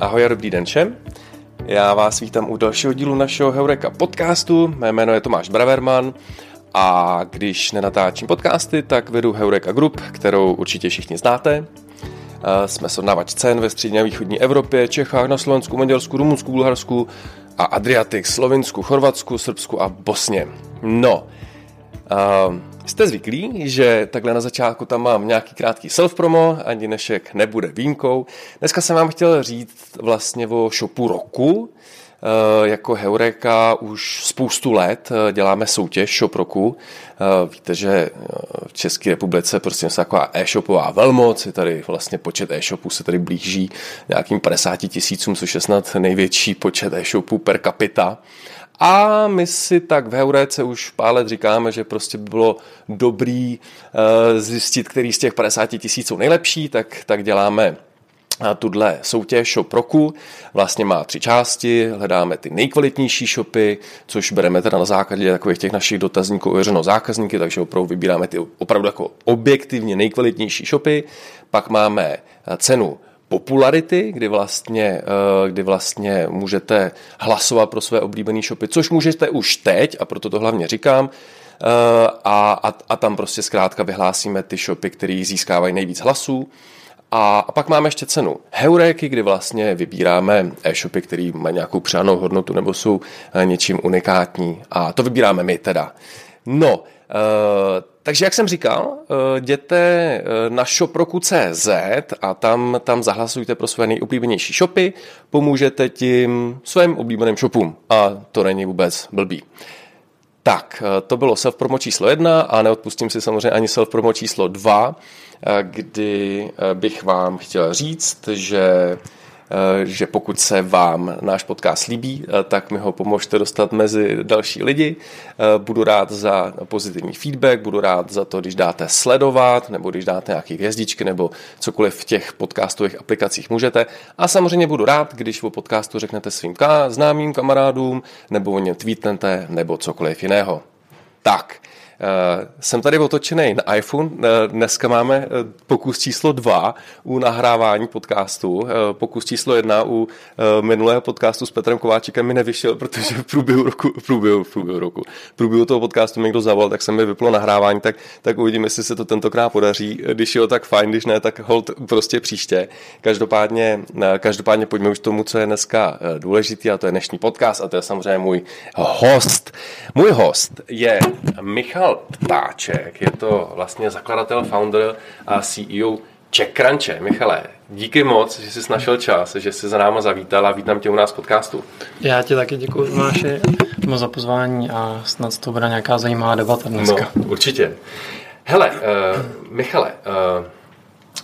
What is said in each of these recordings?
Ahoj a dobrý den všem. Já vás vítám u dalšího dílu našeho Heureka podcastu. Mé jméno je Tomáš Braverman a když nenatáčím podcasty, tak vedu Heureka Group, kterou určitě všichni znáte. Jsme srovnávač cen ve střední a východní Evropě, Čechách, na Slovensku, Maďarsku, Rumunsku, Bulharsku a Adriatik, Slovinsku, Chorvatsku, Srbsku a Bosně. No, uh, Jste zvyklí, že takhle na začátku tam mám nějaký krátký self-promo, ani dnešek nebude výjimkou. Dneska jsem vám chtěl říct vlastně o shopu roku. Eh, jako Heureka už spoustu let eh, děláme soutěž Shop roku. Eh, víte, že v České republice prostě je taková e-shopová velmoc, je tady vlastně počet e-shopů se tady blíží nějakým 50 tisícům, což je snad největší počet e-shopů per capita. A my si tak v Heuréce už pár let říkáme, že prostě by bylo dobrý uh, zjistit, který z těch 50 tisíc jsou nejlepší, tak, tak děláme eh, tuhle soutěž Shop roku. Vlastně má tři části, hledáme ty nejkvalitnější shopy, což bereme teda na základě takových těch našich dotazníků ověřenou zákazníky, takže opravdu vybíráme ty opravdu jako objektivně nejkvalitnější shopy. Pak máme eh, cenu popularity, kdy vlastně, eh, kdy vlastně můžete hlasovat pro své oblíbené shopy, což můžete už teď, a proto to hlavně říkám, eh, a, a, a tam prostě zkrátka vyhlásíme ty shopy, které získávají nejvíc hlasů. A, a pak máme ještě cenu heuréky, kdy vlastně vybíráme e-shopy, které mají nějakou přidanou hodnotu nebo jsou eh, něčím unikátní. A to vybíráme my teda. No, takže jak jsem říkal, eh, jděte eh, na shoproku.cz a tam, tam zahlasujte pro své nejoblíbenější shopy, pomůžete tím svým oblíbeným shopům a to není vůbec blbý. Tak, eh, to bylo self-promo číslo jedna a neodpustím si samozřejmě ani self-promo číslo dva, kdy bych vám chtěl říct, že že pokud se vám náš podcast líbí, eh, tak mi ho pomožte dostat mezi další lidi. Eh, budu rád za pozitivní feedback, budu rád za to, když dáte sledovat, nebo když dáte nějaké hvězdičky, nebo cokoliv v těch podcastových aplikacích můžete. A samozřejmě budu rád, když o podcastu řeknete svým známým kamarádům, nebo o něm tweetnete, nebo cokoliv jiného. Tak, jsem tady otočený na iPhone. Uh, dneska máme uh, pokus číslo dva u nahrávání podcastu. Pokus číslo jedna u minulého podcastu s Petrem Kováčikem mi nevyšel, protože v průběhu roku, v průběhu, v průběhu roku, v průběhu toho podcastu mi někdo zavolal, tak jsem mi vyplo nahrávání, tak, tak uvidíme, jestli se to tentokrát podaří. Když jo, tak fajn, když ne, tak hold prostě příště. Každopádně, každopádně pojďme už tomu, co je dneska důležitý, a to je dnešní podcast, a to je samozřejmě můj host. Můj host je Michal Michal Ptáček, je to vlastně zakladatel, founder a CEO CheckCrunche. Michale, díky moc, že jsi našel čas, že jsi za náma zavítal a vítám tě u nás v podcastu. Já ti taky děkuji, Tomáši, za pozvání a snad to bude nějaká zajímavá debata dneska. No, určitě. Hele, uh, Michale, uh,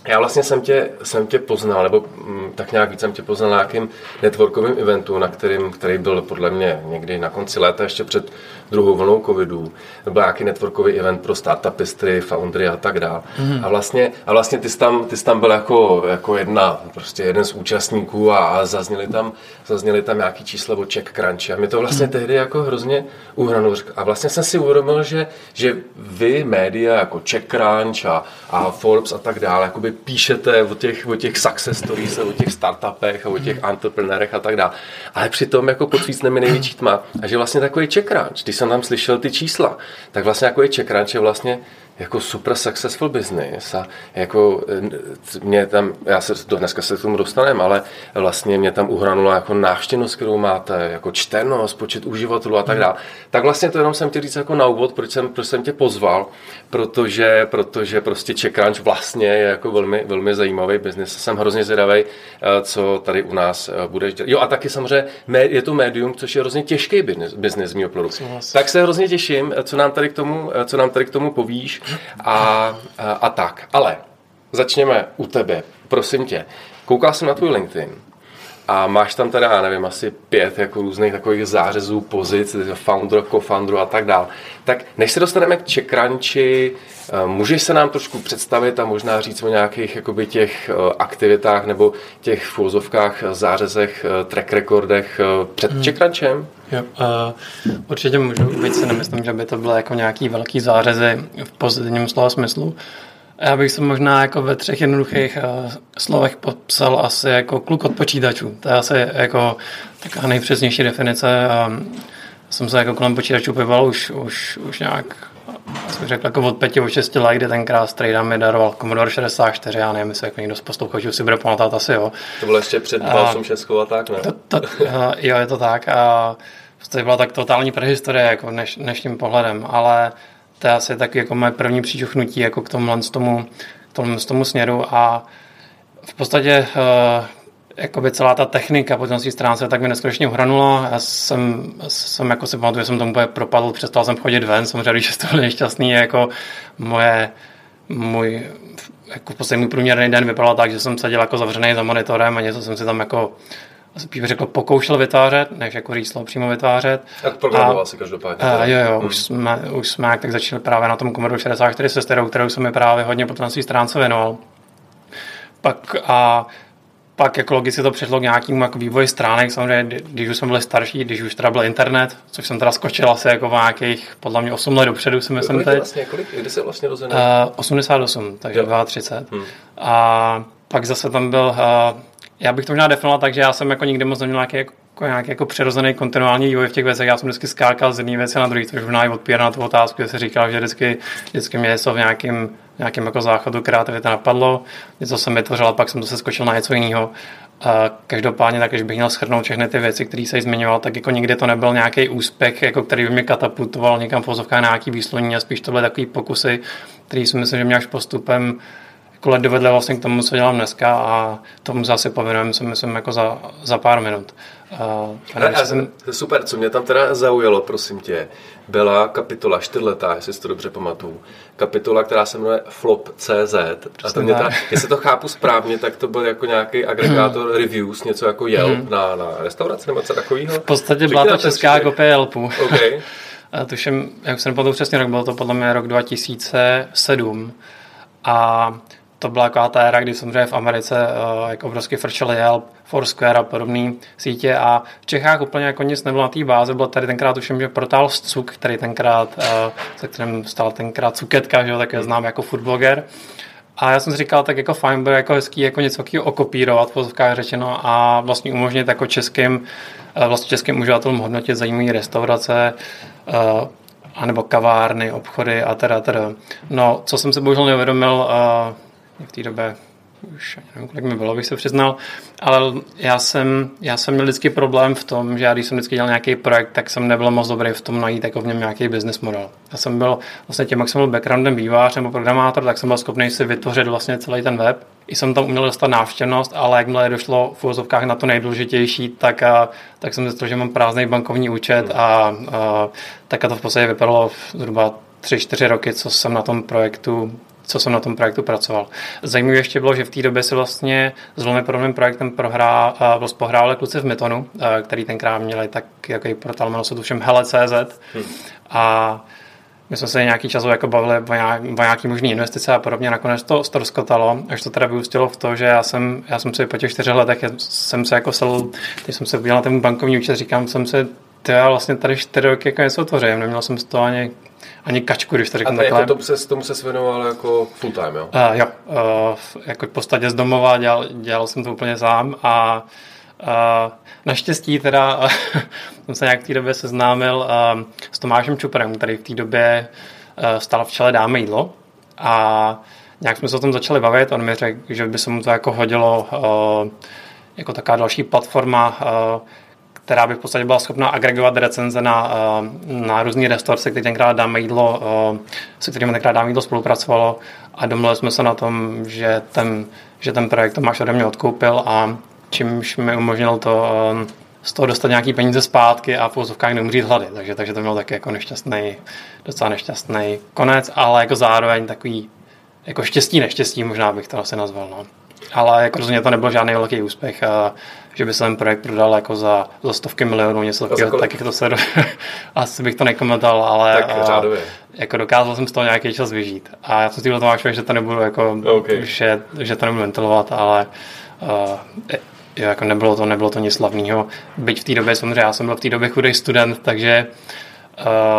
já vlastně jsem tě, jsem tě poznal, nebo mm, tak nějak víc jsem tě poznal na nějakým networkovým eventu, na kterým, který byl podle mě někdy na konci léta, ještě před druhou vlnou covidu. Byl nějaký networkový event pro startupistry, foundry a tak dále. Mm. A vlastně, a vlastně ty, jsi tam, ty jsi tam byl jako, jako jedna, prostě jeden z účastníků a, a zazněli, tam, zazněli tam nějaký číslo o Czech Crunch. A mě to vlastně mm. tehdy jako hrozně uhranulo. A vlastně jsem si uvědomil, že, že vy, média jako Czech Crunch a, a Forbes a tak dále, jakoby píšete o těch, o těch success stories, o těch startupech a o těch entrepreneurech a tak dále. Ale přitom jako pod svícnem je největší tma. A že vlastně takový Czech Crunch, když jsem tam slyšel ty čísla, tak vlastně jako je Czech Crunch je vlastně jako super successful business a jako eh, mě tam, já se do dneska se k tomu dostaneme, ale vlastně mě tam uhranula jako návštěvnost, kterou máte, jako čtenost, počet uživatelů a tak dále. Tak vlastně to jenom jsem chtěl říct jako na úvod, proč jsem, proč jsem tě pozval, protože, protože prostě Crunch vlastně je jako velmi, velmi zajímavý biznis. Jsem hrozně zvědavý, eh, co tady u nás eh, bude dělat. Jo a taky samozřejmě je to médium, což je hrozně těžký biznis, biznis mého Tak se hrozně těším, co nám tady k tomu, co nám tady k tomu povíš a, a, a tak. Ale začněme u tebe. Prosím tě, koukal jsem na tvůj LinkedIn a máš tam teda, já nevím, asi pět jako různých takových zářezů, pozic, founder, co-founder a tak dál. Tak než se dostaneme k Čekranči, eh, můžeš se nám trošku představit a možná říct o nějakých jakoby, těch eh, aktivitách nebo těch fúzovkách, zářezech, eh, track recordech před hmm. Čekranchem? Jo, uh, určitě můžu, byť si nemyslím, že by to bylo jako nějaký velký zářezy v pozitivním slova smyslu, Já bych se možná jako ve třech jednoduchých uh, slovech popsal asi jako kluk od počítačů. To je asi jako taková nejpřesnější definice. Um, jsem se jako kolem počítačů pival už, už, už nějak jsem řekl jako od pěti, od šesti let, kdy tenkrát strejda mi daroval Commodore 64, já nevím, jestli jako někdo z posluchačů si bude pamatovat, asi jo. To bylo ještě před 286 a tak, ne? To, to, jo, je to tak a to byla tak totální prehistorie jako dneš, dnešním pohledem, ale to je asi taky jako moje první přičuchnutí jako k tomu, tomu, k tomu, tomu směru a v podstatě uh, jakoby celá ta technika po té stránce tak mi neskutečně uhranula. Já jsem, jsem jako si pamatuju, že jsem tomu propadl, přestal jsem chodit ven, samozřejmě, když jsem byl nešťastný, jako moje, můj, jako v podstatě můj průměrný den vypadal tak, že jsem seděl jako zavřený za monitorem a něco jsem si tam jako spíš řekl, pokoušel vytvářet, než jako říct přímo vytvářet. Tak programoval si každopádně. A, jo, jo, hmm. už, jsme, už jsme jak tak začali právě na tom Commodore 64 se kterou, kterou jsem mi právě hodně po té stránce věnoval. Pak a pak jako logicky to přišlo k nějakému jako vývoji stránek, samozřejmě, když už jsme byli starší, když už teda byl internet, což jsem teda skočil asi jako v nějakých, podle mě 8 let dopředu si myslím teď. Vlastně, kolik, kdy se vlastně rozhodl? Uh, 88, takže jo. 32. Hmm. A pak zase tam byl, uh, já bych to možná definoval tak, že já jsem jako nikdy moc neměl nějaký jako jako nějaký jako přirozený kontinuální vývoj v těch věcech. Já jsem vždycky skákal z jedné věci na druhý, což možná i odpíra na tu otázku, že se říkal, že vždycky, vždycky mě něco v nějakém nějakým jako záchodu kreativity napadlo, něco jsem vytvořil a pak jsem to se skočil na něco jiného. A každopádně, tak když bych měl schrnout všechny ty věci, které se zmiňoval, tak jako nikdy to nebyl nějaký úspěch, jako který by mě katapultoval někam v na nějaký výsloní a spíš to byly takový pokusy, který si myslím, že mě až postupem jako let dovedli vlastně k tomu, co dělám dneska a tomu zase povinujeme si myslím jako za, za pár minut. Uh, a, jsem... Super, co mě tam teda zaujalo, prosím tě, byla kapitola čtyřletá, jestli si to dobře pamatuju. Kapitola, která se jmenuje Flop.cz. A to mě ta, jestli to chápu správně, tak to byl jako nějaký agregátor reviews, něco jako Yelp mm. na, na restauraci nebo něco takového. V podstatě byla to česká kopie Yelpu. Okay. Tuším, jak se nepamatuju přesně rok, byl to podle mě rok 2007. A to byla taková ta éra, kdy samozřejmě v Americe uh, jako obrovsky frčeli Yelp, Foursquare a podobné sítě a v Čechách úplně jako nic nebylo na té bázi. Byl tady tenkrát už že portál Cuk, který tenkrát, uh, se kterým stál tenkrát Cuketka, že jo, tak je znám jako foodbloger. A já jsem si říkal, tak jako fajn, bude jako hezký jako něco takového okopírovat, v řečeno, a vlastně umožnit jako českým, uh, vlastně českým uživatelům hodnotit zajímavé restaurace, uh, anebo kavárny, obchody a teda, teda. No, co jsem si bohužel neuvědomil, uh, v té době už nevím, kolik mi bylo, bych se přiznal, ale já jsem, já jsem měl vždycky problém v tom, že já když jsem vždycky dělal nějaký projekt, tak jsem nebyl moc dobrý v tom najít jako v něm nějaký business model. Já jsem byl vlastně tím, jak jsem byl backgroundem vývář nebo programátor, tak jsem byl schopný si vytvořit vlastně celý ten web. I jsem tam uměl dostat návštěvnost, ale jakmile došlo v úvozovkách na to nejdůležitější, tak, a, tak jsem zjistil, že mám prázdný bankovní účet a, a tak a to v podstatě vypadalo zhruba tři, čtyři roky, co jsem na tom projektu co jsem na tom projektu pracoval. Zajímavé ještě bylo, že v té době se vlastně s velmi podobným projektem prohrá, vlastně pohráli kluci v Metonu, který tenkrát měli tak jaký portál, jmenoval se tuším Hele.cz hmm. a my jsme se nějaký čas jako bavili o, nějak, o nějaký možný investice a podobně. Nakonec to stroskotalo, až to teda vyústilo v to, že já jsem, já jsem si po těch čtyřech letech jsem se jako sel, když jsem se udělal na ten bankovní účet, říkám, jsem ty já vlastně tady čtyři roky jako něco tvořím, neměl jsem z toho ani ani kačku, když to řeknu takhle. A jako tomu se, tomu se věnoval jako full time, jo? Uh, jo, uh, jako v podstatě z domova dělal, dělal jsem to úplně sám a uh, naštěstí teda jsem se nějak v té době seznámil uh, s Tomášem Čuprem, který v té době uh, stal v čele Dáme jídlo a nějak jsme se o tom začali bavit, on mi řekl, že by se mu to jako hodilo uh, jako taková další platforma, uh, která by v podstatě byla schopna agregovat recenze na, eh, na různé restaurace, které tenkrát dáme jídlo, eh, se kterými tenkrát dáme jídlo spolupracovalo a domluvili jsme se na tom, že ten, že ten projekt Tomáš ode mě odkoupil a čímž mi umožnil to eh, z toho dostat nějaký peníze zpátky a v úzovkách neumřít hlady. Takže, takže to mělo taky jako nešťastný, docela nešťastný konec, ale jako zároveň takový jako štěstí, neštěstí možná bych to asi nazval. No. Ale jako rozhodně to nebyl žádný velký úspěch. Že by se ten projekt prodal jako za, za stovky milionů, něco takového, tak jak to se, asi bych to nekomentoval, ale tak, a, jako dokázal jsem z toho nějaký čas vyžít. A já jsem si to že to nebudu jako, okay. že, že to nebudu ventilovat, ale uh, jo, jako nebylo to, nebylo to nic slavného. Byť v té době, samozřejmě já jsem byl v té době chudý student, takže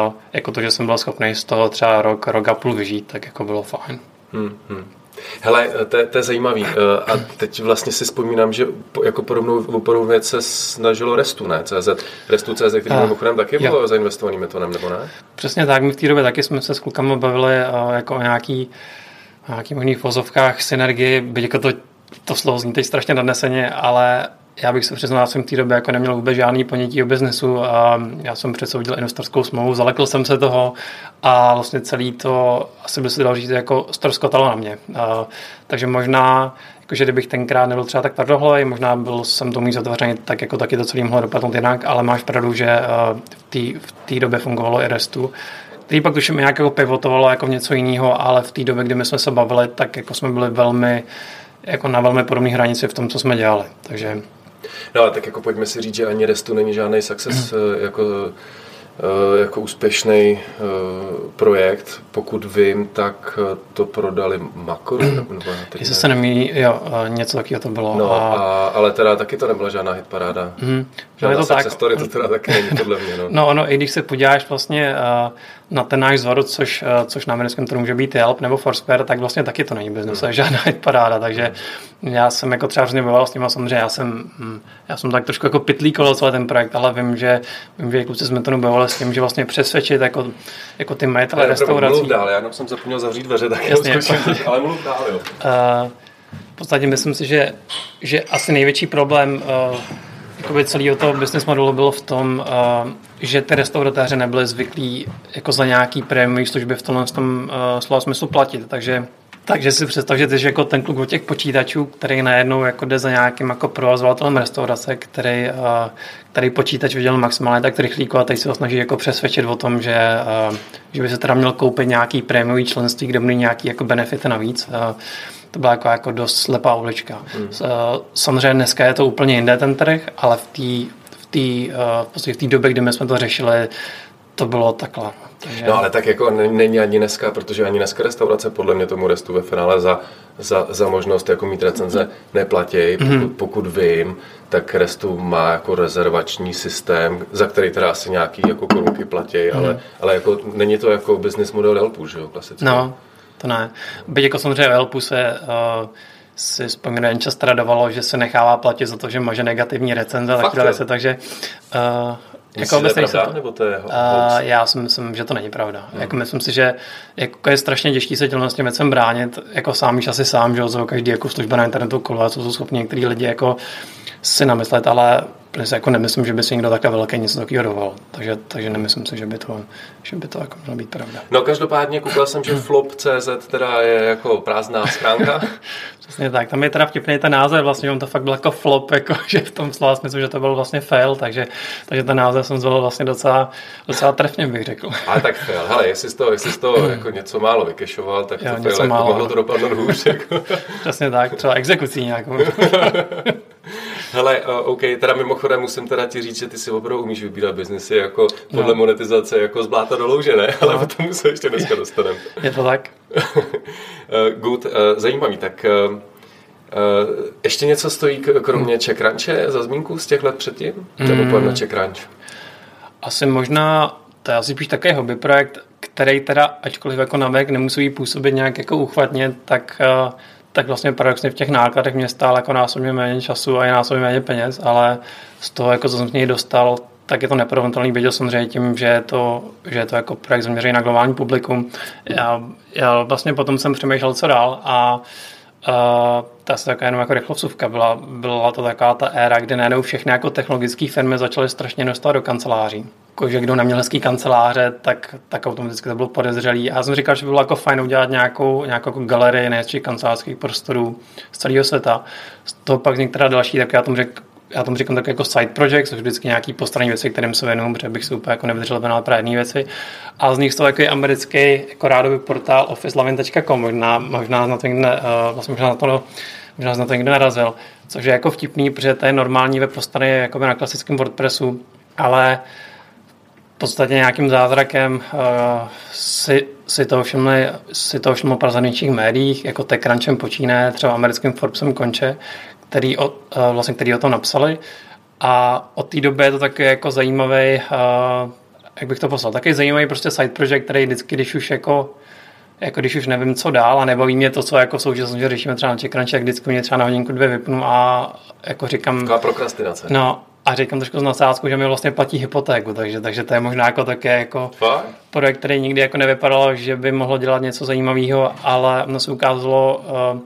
uh, jako to, že jsem byl schopný z toho třeba rok, rok a půl vyžít, tak jako bylo fajn. Hmm, hmm. Hele, to, to je zajímavý. Eh, a teď vlastně si vzpomínám, že jako podobnou, podobnou věc se snažilo Restu, ne? CZ. Restu CZ, který mimochodem taky byl zainvestovaný metonem, nebo ne? Přesně tak, my v té době taky jsme se s klukama bavili eh, jako o nějaký, nějaký možných vozovkách synergii, byť jako to, to slovo zní teď strašně nadneseně, ale já bych se přiznal, jsem v té době jako neměl vůbec žádný ponětí o biznesu a já jsem přece udělal investorskou smlouvu, zalekl jsem se toho a vlastně celý to, asi by se dalo říct, jako stroskotalo na mě. A, takže možná, jakože kdybych tenkrát nebyl třeba tak tvrdohlavý, možná byl jsem to místo otevřený, tak jako taky to celý mohlo dopadnout jinak, ale máš pravdu, že v té době fungovalo i restu který pak tuším nějak jako pivotovalo jako v něco jiného, ale v té době, kdy my jsme se bavili, tak jako jsme byli velmi jako na velmi podobné hranici v tom, co jsme dělali. Takže No ale tak jako pojďme si říct, že ani Restu není žádný success mm. jako Eh, jako úspěšný eh, projekt. Pokud vím, tak eh, to prodali Makoru. Nebo Jestli se nemí, jo, něco takového to bylo. No, a... A, ale teda taky to nebyla žádná hitparáda. Mm, žádná to tak. story to teda taky není podle mě. No. no ono, i když se podíváš vlastně na ten náš zvorot, což, což na americkém to může být Yelp nebo Foursquare, tak vlastně taky to není business, mm. žádná hitparáda, takže já jsem jako třeba hrozně s nimi, samozřejmě já jsem, hm, já jsem tak trošku jako pitlíkoval celý ten projekt, ale vím, že, vím, že kluci jsme to bavili s tím, že vlastně přesvědčit jako, jako ty majitele restaurací. Mluv dál, já jenom jsem zapomněl zavřít dveře, tak Jasně, jako, ale mluv dál, jo. Uh, v podstatě myslím si, že, že asi největší problém uh, jakoby celého toho business modelu bylo v tom, uh, že ty restauratéři nebyli zvyklí jako za nějaký prémiový služby v tomhle tom uh, slova smyslu platit, takže takže si představ, že ty jako ten kluk od těch počítačů, který najednou jako jde za nějakým jako provozovatelem restaurace, který, uh, který počítač viděl maximálně tak rychlíko a teď se ho snaží jako přesvědčit o tom, že, že by se teda měl koupit nějaký prémiový členství, kde bude nějaký jako benefity navíc. To byla jako, jako dost slepá ulička. Hmm. Samozřejmě dneska je to úplně jinde ten trh, ale v té v té v, v době, kdy my jsme to řešili, to bylo takhle. Takže... No ale tak jako není ani dneska, protože ani dneska restaurace podle mě tomu restu ve finále za, za, za možnost jako mít recenze mm-hmm. neplatí. Mm-hmm. Pokud, pokud vím, tak restu má jako rezervační systém, za který teda asi nějaký jako korunky platí, mm-hmm. ale, ale jako není to jako business model Helpu, že jo, klasicky. No, to ne. Byť jako samozřejmě Helpu se uh, si vzpomíná, jen čas tradovalo, že se nechává platit za to, že má negativní recenze a tak dále. Takže uh, jako to je pravda, to, nebo to je uh, Já si myslím, že to není pravda. Hmm. Jako myslím si, že jako je strašně těžké se těm těm věcem bránit. Jako sám víš asi sám, že každý jako služba na internetu koluje, co jsou schopni některý lidi jako si namyslet, ale si jako nemyslím, že by si někdo takhle velké něco takového doval. Takže, takže nemyslím si, že by to, že by to jako mělo být pravda. No každopádně koukal jsem, že flop.cz teda je jako prázdná schránka. Přesně tak, tam je teda vtipný ten název, vlastně on to fakt byl jako flop, jako, že v tom slova smyslu, že to byl vlastně fail, takže, takže ten název jsem zvolil vlastně docela, docela trefně, bych řekl. Ale tak fail, hele, jestli jsi to, jestli jsi to jako něco málo vykešoval, tak jo, to fail, jako málo. mohlo to dopadnout hůř. Jako. Přesně tak, třeba exekucí nějakou. Hele, uh, OK, teda mimochodem musím teda ti říct, že ty si opravdu umíš vybírat biznesy jako podle no. monetizace jako z bláta do louže, ne? Ale no. tomu se ještě dneska dostaneme. Je to tak? uh, good, uh, zajímavý. Tak ještě něco stojí kromě hmm. Čekranče za zmínku z těch let předtím? Nebo na Čekranč? Asi možná, to je asi spíš takový hobby projekt, který teda, ačkoliv jako na nemusí působit nějak jako uchvatně, tak tak vlastně paradoxně v těch nákladech mě stál jako násobně méně času a i násobně méně peněz, ale z toho, jako co jsem z něj dostal, tak je to neporovnatelný. Věděl samozřejmě tím, že je to, že je to jako projekt zaměřený na globální publikum. Já, já vlastně potom jsem přemýšlel, co dál a Uh, ta se taková jenom jako rychlovcovka. Byla, byla to taková ta éra, kdy najednou všechny jako technologické firmy začaly strašně dostat do kanceláří jako, že kdo neměl hezký kanceláře, tak, tak automaticky to bylo podezřelý. A já jsem říkal, že by bylo jako fajn udělat nějakou, nějakou jako galerii nejhezčích kancelářských prostorů z celého světa. Z toho pak některá další, tak já tomu řekl, já tomu říkám tak jako side project, což vždycky nějaký postranní věci, kterým se věnuju, protože bych se úplně jako nevydržel právě jedné věci. A z nich toho jako americký jako rádový portál officelavin.com, možná, možná na to někde, uh, vlastně možná na to, možná na to někde narazil, což je jako vtipný, protože to je normální web postavený jako na klasickém WordPressu, ale podstatě nějakým zázrakem uh, si, si to všimli, si to všiml v médiích, jako TechCrunchem počíne, třeba americkým Forbesem konče, který o, uh, vlastně, který o tom napsali. A od té doby je to taky jako zajímavý, uh, jak bych to poslal, taky zajímavý prostě side project, který vždycky, když už jako jako když už nevím, co dál a nebaví mě to, co jako současně řešíme třeba na CheckCrunch, tak vždycky mě třeba na hodinku dvě vypnu a jako říkám... Taková prokrastinace. No, a říkám trošku z nasázku, že mi vlastně platí hypotéku, takže, takže to je možná jako také jako Fakt? projekt, který nikdy jako nevypadalo, že by mohlo dělat něco zajímavého, ale ono se ukázalo, uh,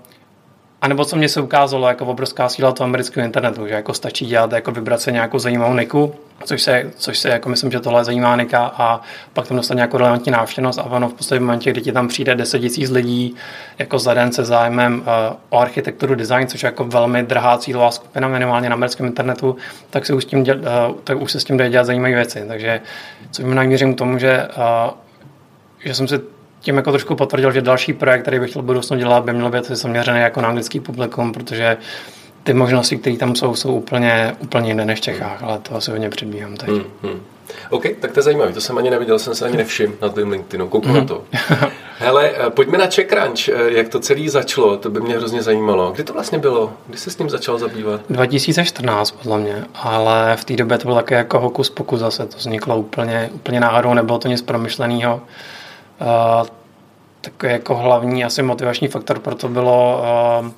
a nebo co mě se ukázalo jako obrovská síla toho amerického internetu, že jako stačí dělat, jako vybrat se nějakou zajímavou niku, což se, což se jako myslím, že tohle zajímá nika a pak tam dostat nějakou relevantní návštěvnost a ono v v momentě, kdy ti tam přijde 10 tisíc lidí jako za den se zájmem uh, o architekturu, design, což je jako velmi drahá cílová skupina minimálně na americkém internetu, tak, se už, tím děl, uh, tak už se s tím jde dělat zajímavé věci. Takže co mi měřím k tomu, že, uh, že jsem si tím jako trošku potvrdil, že další projekt, který bych chtěl v budoucnu dělat, by měl být zaměřený jako na anglický publikum, protože ty možnosti, které tam jsou, jsou úplně, úplně jiné než v Čechách, ale to asi hodně předbíhám teď. Hmm, hmm. OK, tak to je zajímavé, to jsem ani neviděl, jsem se ani nevšiml na tvým LinkedInu, kouknu mm. na to. Hele, eh, pojďme na CheckCrunch, eh, jak to celé začalo, to by mě hrozně zajímalo. Kdy to vlastně bylo? Kdy se s tím začal zabývat? 2014 podle mě, ale v té době to bylo také jako hokus pokus zase, to vzniklo úplně, úplně náhodou, nebylo to nic promyšleného. Uh, takový jako hlavní asi motivační faktor pro to bylo uh,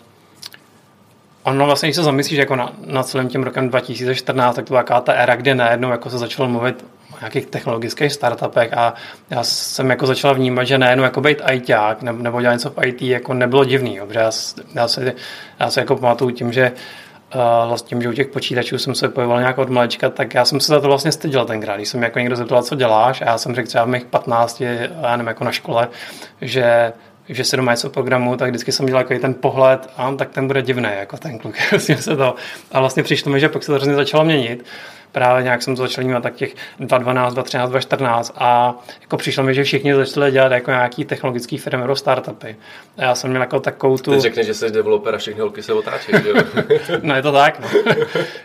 Ono vlastně, když se zamyslíš jako na, na celým tím rokem 2014, tak to byla taková ta éra, kde najednou jako se začalo mluvit o nějakých technologických startupech a já jsem jako začal vnímat, že najednou jako být ITák nebo, nebo dělat něco v IT jako nebylo divný, protože já, já, se, já se jako pamatuju tím, že uh, vlastně že u těch počítačů jsem se pojeval nějak od malička, tak já jsem se za to vlastně styděl tenkrát, když jsem jako někdo zeptal, co děláš a já jsem řekl třeba v mých 15, já nevím, jako na škole, že že se doma něco programu, tak vždycky jsem dělal jako ten pohled, a tak ten bude divný, jako ten kluk. Vlastně se a vlastně přišlo mi, že pak se to hrozně začalo měnit. Právě nějak jsem to začal vnímat tak těch 2012, 2013, 2014 a jako přišlo mi, že všichni začali dělat jako nějaký technologický firmy startupy. A já jsem měl jako takovou tu... Ty řekneš, že jsi developer a všechny holky se otáčí, no je to tak, no.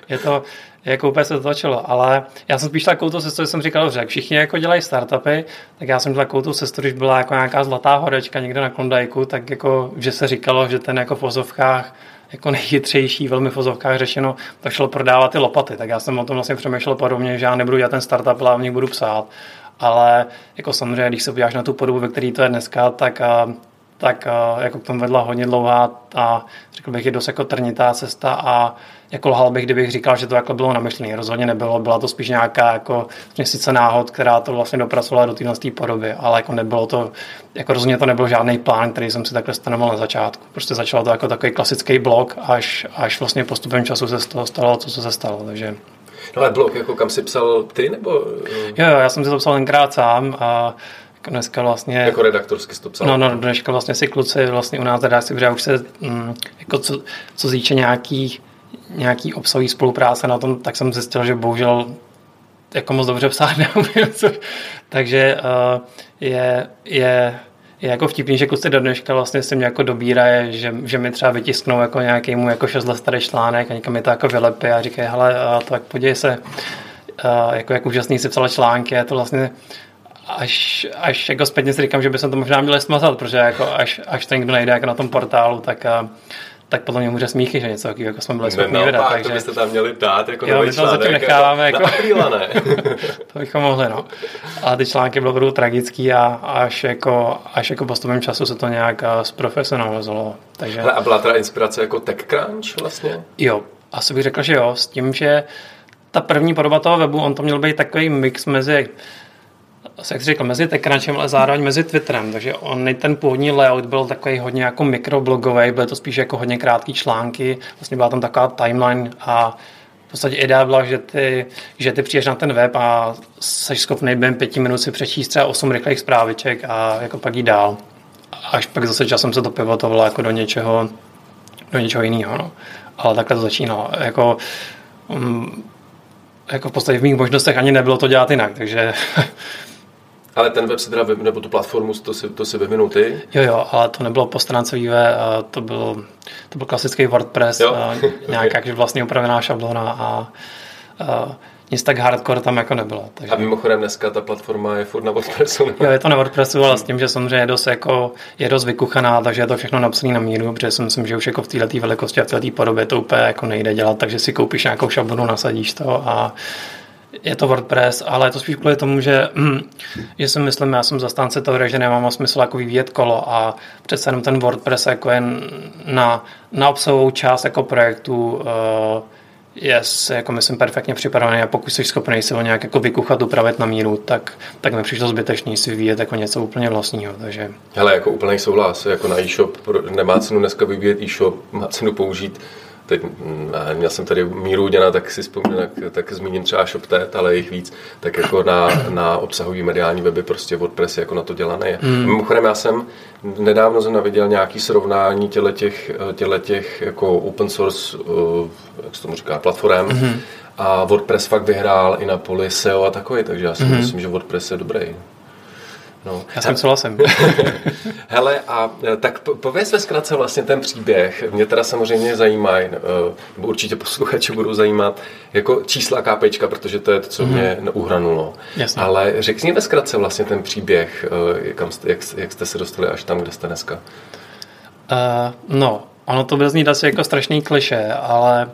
je to, jako úplně se to točilo, ale já jsem spíš takovou tu cestu, že jsem říkal, že všichni jako dělají startupy, tak já jsem takovou tu cestu, když byla jako nějaká zlatá horečka někde na Klondajku, tak jako, že se říkalo, že ten jako v vozovkách jako nejchytřejší, velmi v řešeno, tak šlo prodávat ty lopaty. Tak já jsem o tom vlastně přemýšlel podobně, že já nebudu dělat ten startup, ale v budu psát. Ale jako samozřejmě, když se podíváš na tu podobu, ve které to je dneska, tak tak jako k tomu vedla hodně dlouhá a řekl bych, je dost jako trnitá cesta a jako lhal bych, kdybych říkal, že to jako bylo namyšlené. Rozhodně nebylo, byla to spíš nějaká jako sice náhod, která to vlastně dopracovala do téhle podoby, ale jako nebylo to, jako rozhodně to nebyl žádný plán, který jsem si takhle stanovil na začátku. Prostě začalo to jako takový klasický blok, až, až vlastně postupem času se z toho stalo to, co se stalo. Takže No ale blok, jako kam si psal ty, nebo? Jo, jo, já jsem si to psal tenkrát sám a jako dneska vlastně... Jako redaktorsky to psal? No, no, dneska vlastně si kluci vlastně u nás redakci, protože už se, mm, jako co, co zíče nějakých nějaký obsahový spolupráce na tom, tak jsem zjistil, že bohužel jako moc dobře psát neumím. Takže uh, je, je, je jako vtipný, že kluci do dneška vlastně se mě jako dobírají, že, že mi třeba vytisknou jako nějaký mu jako 6 let starý článek a někam mi to jako vylepí a říkají, hele, uh, tak podívej se, uh, jako jak úžasný si psala články, je to vlastně až, až jako zpětně si říkám, že by se to možná měl smazat, protože jako až, až to někdo najde jako na tom portálu, tak uh, tak podle mě může smíchy, že něco takového jako jsme byli schopni vydat. Takže... to byste tam měli dát jako jo, nový článek. zatím necháváme jako... Na ne? to bychom mohli, no. Ale ty články byly opravdu tragický a až jako, až jako postupem času se to nějak eh, zprofesionalizovalo. Takže... a byla teda inspirace jako TechCrunch vlastně? Jo, asi bych řekl, že jo, s tím, že ta první podoba toho webu, on to měl být takový mix mezi jak jsi řekl, mezi Tekrančem, ale zároveň mezi Twitterem, takže on ten původní layout byl takový hodně jako mikroblogový, byly to spíš jako hodně krátké články, vlastně byla tam taková timeline a v podstatě idea byla, že ty, že ty přijdeš na ten web a jsi schopný během pěti minut si přečíst třeba osm rychlých zpráviček a jako pak jít dál. Až pak zase časem se to pivotovalo jako do něčeho, do něčeho jiného. No. Ale takhle to začínalo. Jako, um, jako v podstatě v mých možnostech ani nebylo to dělat jinak, takže Ale ten web si teda, nebo tu platformu, to si, to si vyvinul ty? Jo, jo, ale to nebylo po stránce vývoje, to byl, to byl klasický WordPress, jo. nějaká okay. vlastně upravená šablona a, a nic tak hardcore tam jako nebylo. Takže... A mimochodem dneska ta platforma je furt na WordPressu. Ne? Jo, je to na WordPressu, ale s tím, že samozřejmě je dost, jako, je dost vykuchaná, takže je to všechno napsané na míru, protože si myslím, že už jako v této velikosti a v této podobě to úplně jako nejde dělat, takže si koupíš nějakou šablonu, nasadíš to a je to WordPress, ale je to spíš kvůli tomu, že, hm, že si myslím, já jsem zastánce toho, že nemá smysl jako vyvíjet kolo a přece jenom ten WordPress jako jen na, na obsahovou část jako projektu uh, je, jako myslím, perfektně připravený a pokud jsi schopný si ho nějak jako vykuchat, upravit na míru, tak, tak mi přišlo zbytečný si vyvíjet jako něco úplně vlastního. Takže... Hele, jako úplný souhlas, jako na e-shop nemá cenu dneska vyvíjet e-shop, má cenu použít teď měl jsem tady míru děna, tak si vzpomínám, tak, tak zmíním třeba ShopTet, ale jich víc, tak jako na, na obsahový mediální weby prostě WordPress je jako na to dělaný. Hmm. Mimochodem já jsem nedávno jsem naviděl nějaký srovnání těle těch, těle těch jako open source, uh, jak se tomu říká, platform, hmm. a WordPress fakt vyhrál i na poli SEO a takový, takže já si hmm. myslím, že WordPress je dobrý. No. Já jsem souhlasím. Hele, a e, tak pověz ve zkratce vlastně ten příběh. Mě teda samozřejmě zajímají, e, nebo určitě posluchači budou zajímat, jako čísla KPčka, protože to je to, co mm-hmm. mě uhranulo. Jasně. Ale řekni ve zkratce vlastně ten příběh, e, kam jste, jak, jak jste se dostali až tam, kde jste dneska. Uh, no, ono to bude znít asi jako strašný kliše, ale uh,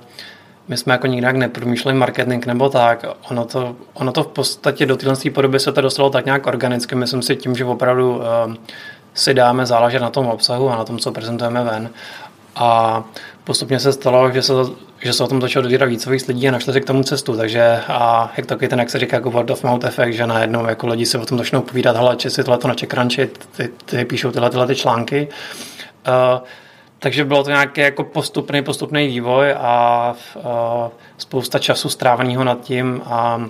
my jsme jako nikdy nepromýšleli marketing nebo tak. Ono to, ono to v podstatě do téhle podoby se to dostalo tak nějak organicky. Myslím si tím, že opravdu uh, si dáme záležet na tom obsahu a na tom, co prezentujeme ven. A postupně se stalo, že se, že se o tom začalo dozírat víc víc lidí a našli si k tomu cestu. Takže a jak taky ten, jak se říká, jako word of mouth efekt, že najednou jako lidi si o tom začnou povídat, hele, si tohle to na Checkcrunchi, ty, ty, píšou tyhle, tyhle ty články. Uh, takže bylo to nějaký jako postupný, postupný vývoj a, a spousta času stráveného nad tím a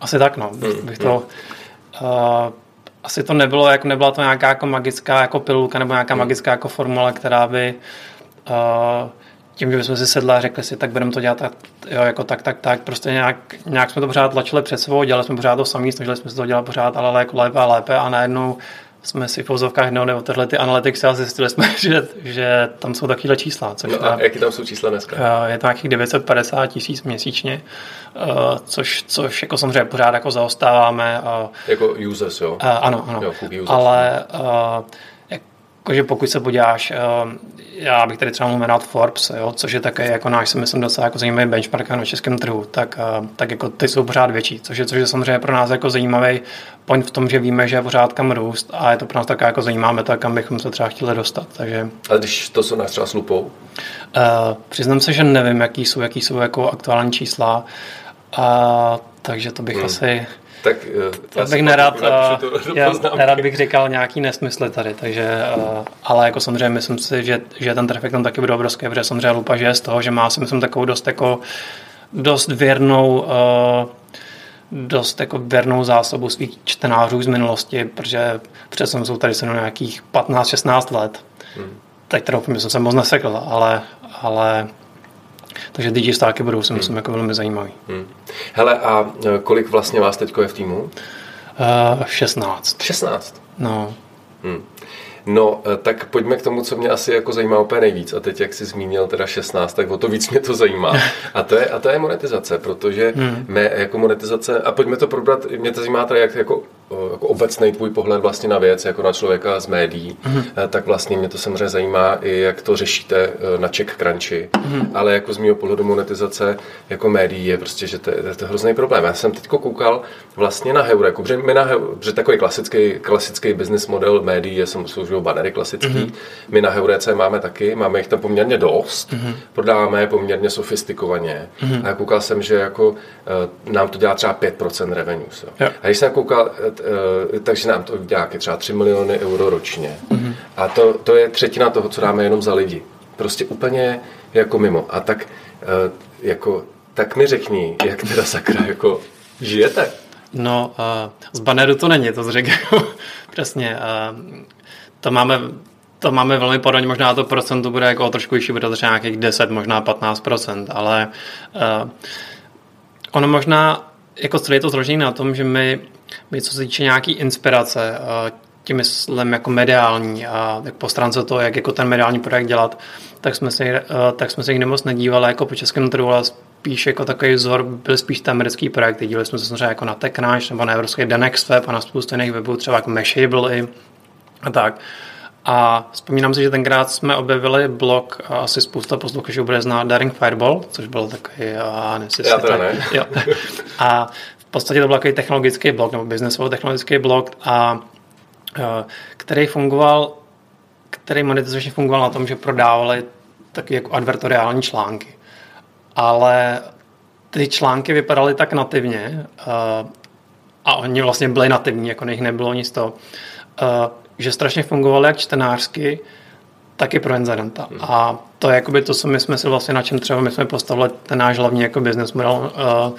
asi tak, no. Bych, bych to, a, asi to nebylo, jako nebyla to nějaká jako magická jako pilulka nebo nějaká magická jako formule, která by a, tím, že bychom si sedli a řekli si, tak budeme to dělat tak, jo, jako tak, tak, tak, prostě nějak, nějak jsme to pořád tlačili před sebou, dělali jsme pořád to samý, snažili jsme se to dělat pořád, ale jako lépe a lépe a najednou jsme si v pozovkách nebo tyhle ty analytics a zjistili jsme, že, že tam jsou takovéhle čísla. Což no a jaký tam jsou čísla dneska? Je to nějakých 950 tisíc měsíčně, což, což jako samozřejmě pořád jako zaostáváme. Jako users, jo? Ano, ano. Jo, users. Ale jakože pokud se podíváš, já bych tady třeba mohl jmenovat Forbes, jo, což je také jako náš, si myslím, docela jako zajímavý benchmark na českém trhu, tak, tak jako ty jsou pořád větší, což je, což je samozřejmě pro nás jako zajímavý point v tom, že víme, že je pořád kam růst a je to pro nás taková jako zajímá meta, kam bychom se třeba chtěli dostat. Takže... A když to jsou nás třeba s lupou? Uh, přiznám se, že nevím, jaký jsou, jaký jsou jako aktuální čísla, uh, takže to bych hmm. asi tak eh, já bych nerad, uh, já nerad bych říkal nějaký nesmysly tady, takže, uh, ale jako samozřejmě myslím si, že, že ten trafik tam taky bude obrovský, protože samozřejmě Lupa žije z toho, že má si myslím takovou dost jako dost věrnou dost jako věrnou zásobu svých čtenářů z minulosti, protože přesně jsou tady se nějakých 15-16 let. Hmm. Teď teda jsem se moc nesekl, ale, ale takže digistáky budou si myslím hmm. jako velmi zajímavý. Hmm. Hele, a e, kolik vlastně vás teď je v týmu? Uh, 16. 16? No. Hmm. No, e, tak pojďme k tomu, co mě asi jako zajímá úplně nejvíc. A teď, jak jsi zmínil teda 16, tak o to víc mě to zajímá. A to je, a to je monetizace, protože hmm. mé jako monetizace, a pojďme to probrat, mě to zajímá teda, jak jako jako obecný tvůj pohled vlastně na věc, jako na člověka z médií, mm-hmm. tak vlastně mě to samozřejmě zajímá i jak to řešíte eh, na Czech Crunchy, mm-hmm. ale jako z mého pohledu monetizace jako médií je prostě, že to, je, to hrozný problém. Já jsem teď koukal vlastně na Heureku, protože, my na, protože takový klasický, klasický business model médií je samozřejmě banery klasický. Mm-hmm. My na Heurece máme taky, máme jich tam poměrně dost, mm-hmm. prodáváme je poměrně sofistikovaně. Mm-hmm. A koukal jsem, že jako nám to dělá třeba 5% revenues. Jo. A když jsem koukal, Eh, takže nám to dělá třeba 3 miliony euro ročně. Mm-hmm. A to, to je třetina toho, co dáme jenom za lidi. Prostě úplně jako mimo. A tak, eh, jako, tak mi řekni, jak teda sakra jako žijete? No, uh, z baneru to není, to řekl přesně. Uh, to máme to máme velmi podobně, možná to procento bude jako trošku vyšší, bude to třeba nějakých 10, možná 15% ale uh, ono možná, jako je to zložené na tom, že my my co se týče nějaký inspirace, tím myslím jako mediální a jak po stránce to, jak jako ten mediální projekt dělat, tak jsme se, tak jsme se jich nemoc nedívali jako po českém trhu, ale spíš jako takový vzor byl spíš ten americký projekt. Dívali jsme se samozřejmě jako na TechCrunch nebo na evropský Denex web a na spoustu jiných webů, třeba jako Mashable i a tak. A vzpomínám si, že tenkrát jsme objevili blog, asi spousta posluchačů bude znát Daring Fireball, což byl takový, a nevím, Já to ne. Jo. A v podstatě to byl takový technologický blog, nebo biznesový technologický blog, a, který fungoval, který monetizačně fungoval na tom, že prodávali taky jako advertoriální články. Ale ty články vypadaly tak nativně uh, a oni vlastně byli nativní, jako nich nebylo nic to, uh, že strašně fungovaly jak čtenářsky, tak i pro inzerenta. Hmm. A to je jakoby to, co my jsme si vlastně na čem třeba my jsme postavili ten náš hlavní jako business model. Uh,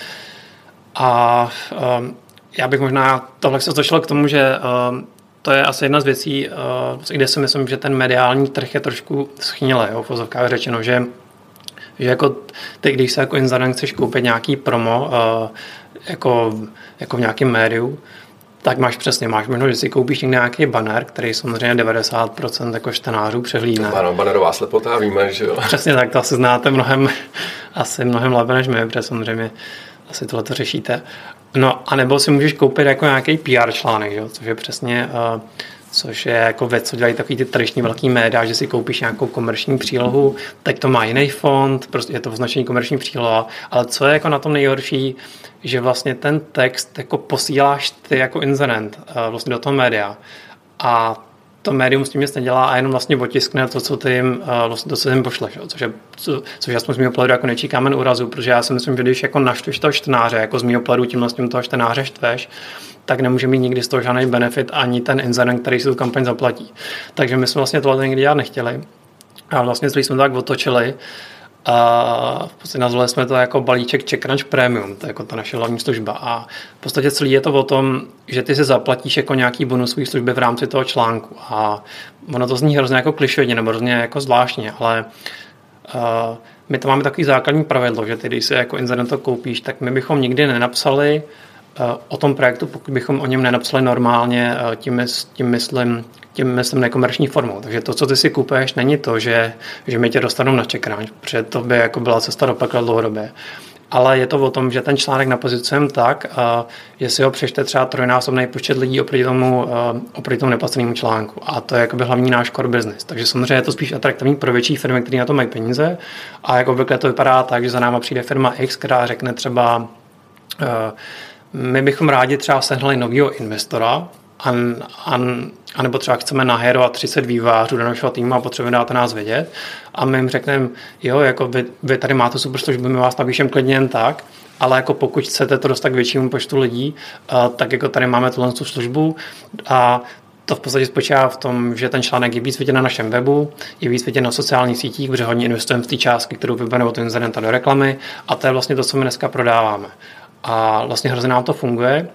a um, já bych možná, tohle se začalo k tomu, že uh, to je asi jedna z věcí, uh, kde si myslím, že ten mediální trh je trošku schnilý, v pozovkách řečeno, že že jako ty, když se jako inzerent chceš koupit nějaký promo uh, jako, jako v nějakém médiu, tak máš přesně, máš možnost, že si koupíš nějaký banner, který samozřejmě 90% jako čtenářů přehlídne. Ano, bannerová slepota, víme, že jo. Přesně tak, to asi znáte mnohem, asi mnohem lépe než my, protože samozřejmě asi tohle to řešíte. No a nebo si můžeš koupit jako nějaký PR článek, jo, což je přesně uh, což je jako věc, co dělají takový ty tradiční velký média, že si koupíš nějakou komerční přílohu, tak to má jiný fond, prostě je to označení komerční příloha, ale co je jako na tom nejhorší, že vlastně ten text jako posíláš ty jako inzerent eh, vlastně do toho média. A to médium s tím nic nedělá a jenom vlastně otiskne to, co ty jim, eh, vlastně to, co jim pošleš, což, je, co, což aspoň z mého pohledu jako nečí kámen úrazu, protože já si myslím, že když jako naštveš toho čtenáře, jako z mého pohledu tím vlastně toho čtenáře štveš, tak nemůže mít nikdy z toho žádný benefit ani ten inzerent, který si tu kampaň zaplatí. Takže my jsme vlastně tohle nikdy dělat nechtěli. A vlastně jsme to tak otočili, a v podstatě nazvali jsme to jako balíček CheckRunch Premium, to je jako ta naše hlavní služba. A v podstatě celý je to o tom, že ty si zaplatíš jako nějaký bonusový služby v rámci toho článku. A ono to zní hrozně jako klišově nebo hrozně jako zvláštně, ale uh, my to máme takový základní pravidlo, že ty, když si jako inzerent to koupíš, tak my bychom nikdy nenapsali uh, o tom projektu, pokud bychom o něm nenapsali normálně, uh, tím, tím myslím tím myslím nekomerční formou. Takže to, co ty si kupuješ, není to, že, že mi tě dostanou na čekráň, protože to by jako byla cesta do pekla dlouhodobě. Ale je to o tom, že ten článek napozicujeme tak, uh, jestli ho přečte třeba trojnásobný počet lidí oproti tomu, uh, oproti tomu neplacenému článku. A to je jakoby hlavní náš core business. Takže samozřejmě je to spíš atraktivní pro větší firmy, které na to mají peníze. A jako obvykle to vypadá tak, že za náma přijde firma X, která řekne třeba, uh, my bychom rádi třeba sehnali nového investora, a, a, a nebo třeba chceme nahérovat 30 vývářů do našeho týmu a potřebujeme dát nás vědět a my jim řekneme, jo, jako vy, vy tady máte super službu, my vás napíšeme klidně jen tak, ale jako pokud chcete to dostat k většímu počtu lidí, tak jako tady máme tuhle službu a to v podstatě spočívá v tom, že ten článek je víc na našem webu, je víc na sociálních sítích, protože hodně investujeme v té částky, kterou vybereme od inzerenta do reklamy a to je vlastně to, co my dneska prodáváme. A vlastně hrozně nám to funguje,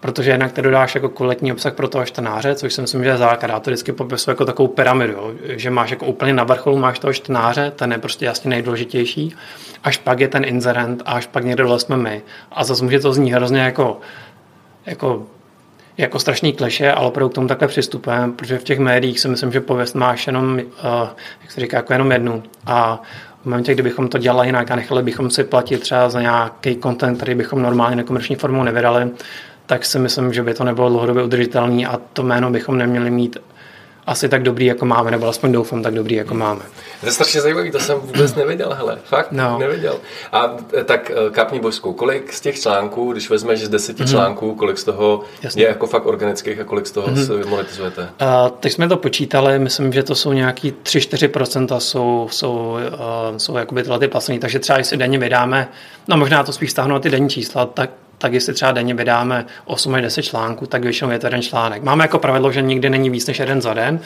protože jednak ty dodáš jako kvalitní obsah pro toho čtenáře, což si myslím, že je základ. Já to vždycky popisuju jako takovou pyramidu, že máš jako úplně na vrcholu máš toho čtenáře, ten je prostě jasně nejdůležitější, až pak je ten inzerent a až pak někde dole jsme my. A zase může to znít hrozně jako, jako jako strašný kleše, ale opravdu k tomu takhle přistupujeme, protože v těch médiích si myslím, že pověst máš jenom, uh, jak se říká, jako jenom jednu. A v momentě, kdybychom to dělali jinak a nechali bychom si platit třeba za nějaký content, který bychom normálně nekomerční formou nevydali, tak si myslím, že by to nebylo dlouhodobě udržitelné a to jméno bychom neměli mít asi tak dobrý, jako máme, nebo aspoň doufám tak dobrý, jako máme. To je strašně zajímavý, to jsem vůbec nevěděl, hele, fakt no. nevěděl. A e, tak e, kápni božskou, kolik z těch článků, když vezmeš z deseti mm-hmm. článků, kolik z toho Jasně. je jako fakt organických a kolik z toho mm-hmm. se monetizujete? Uh, teď jsme to počítali, myslím, že to jsou nějaký 3-4% jsou, jsou, uh, jsou jakoby tyhle ty placený, takže třeba jestli denně vydáme, no možná to spíš stáhnu na ty denní čísla, tak tak jestli třeba denně vydáme 8 až 10 článků, tak většinou je to jeden článek. Máme jako pravidlo, že nikdy není víc než jeden za den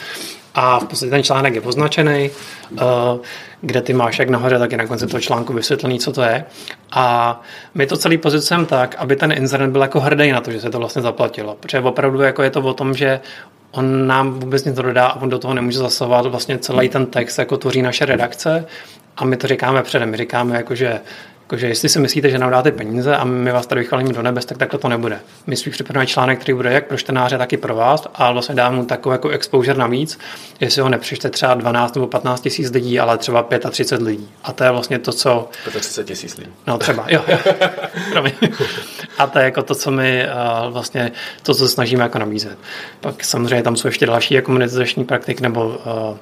a v podstatě ten článek je poznačený, eh, kde ty máš jak nahoře, tak i na konci toho článku vysvětlený, co to je. A my to celý pozicujeme tak, aby ten inzerent byl jako hrdý na to, že se to vlastně zaplatilo. Protože opravdu jako je to o tom, že on nám vůbec nic dodá a on do toho nemůže zasahovat. Vlastně celý ten text jako tvoří naše redakce a my to říkáme předem. My říkáme jako, že Jakože jestli si myslíte, že nám dáte peníze a my vás tady vychválíme do nebes, tak takhle to nebude. My spíš připravíme článek, který bude jak pro čtenáře, tak i pro vás a vlastně dáme mu takový jako exposure navíc, jestli ho nepřičte třeba 12 nebo 15 tisíc lidí, ale třeba 35 lidí. A to je vlastně to, co... 35 tisíc lidí. No třeba, jo. jo. a to je jako to, co my uh, vlastně, to, co se snažíme jako nabízet. Pak samozřejmě tam jsou ještě další jako monetizační praktik nebo uh,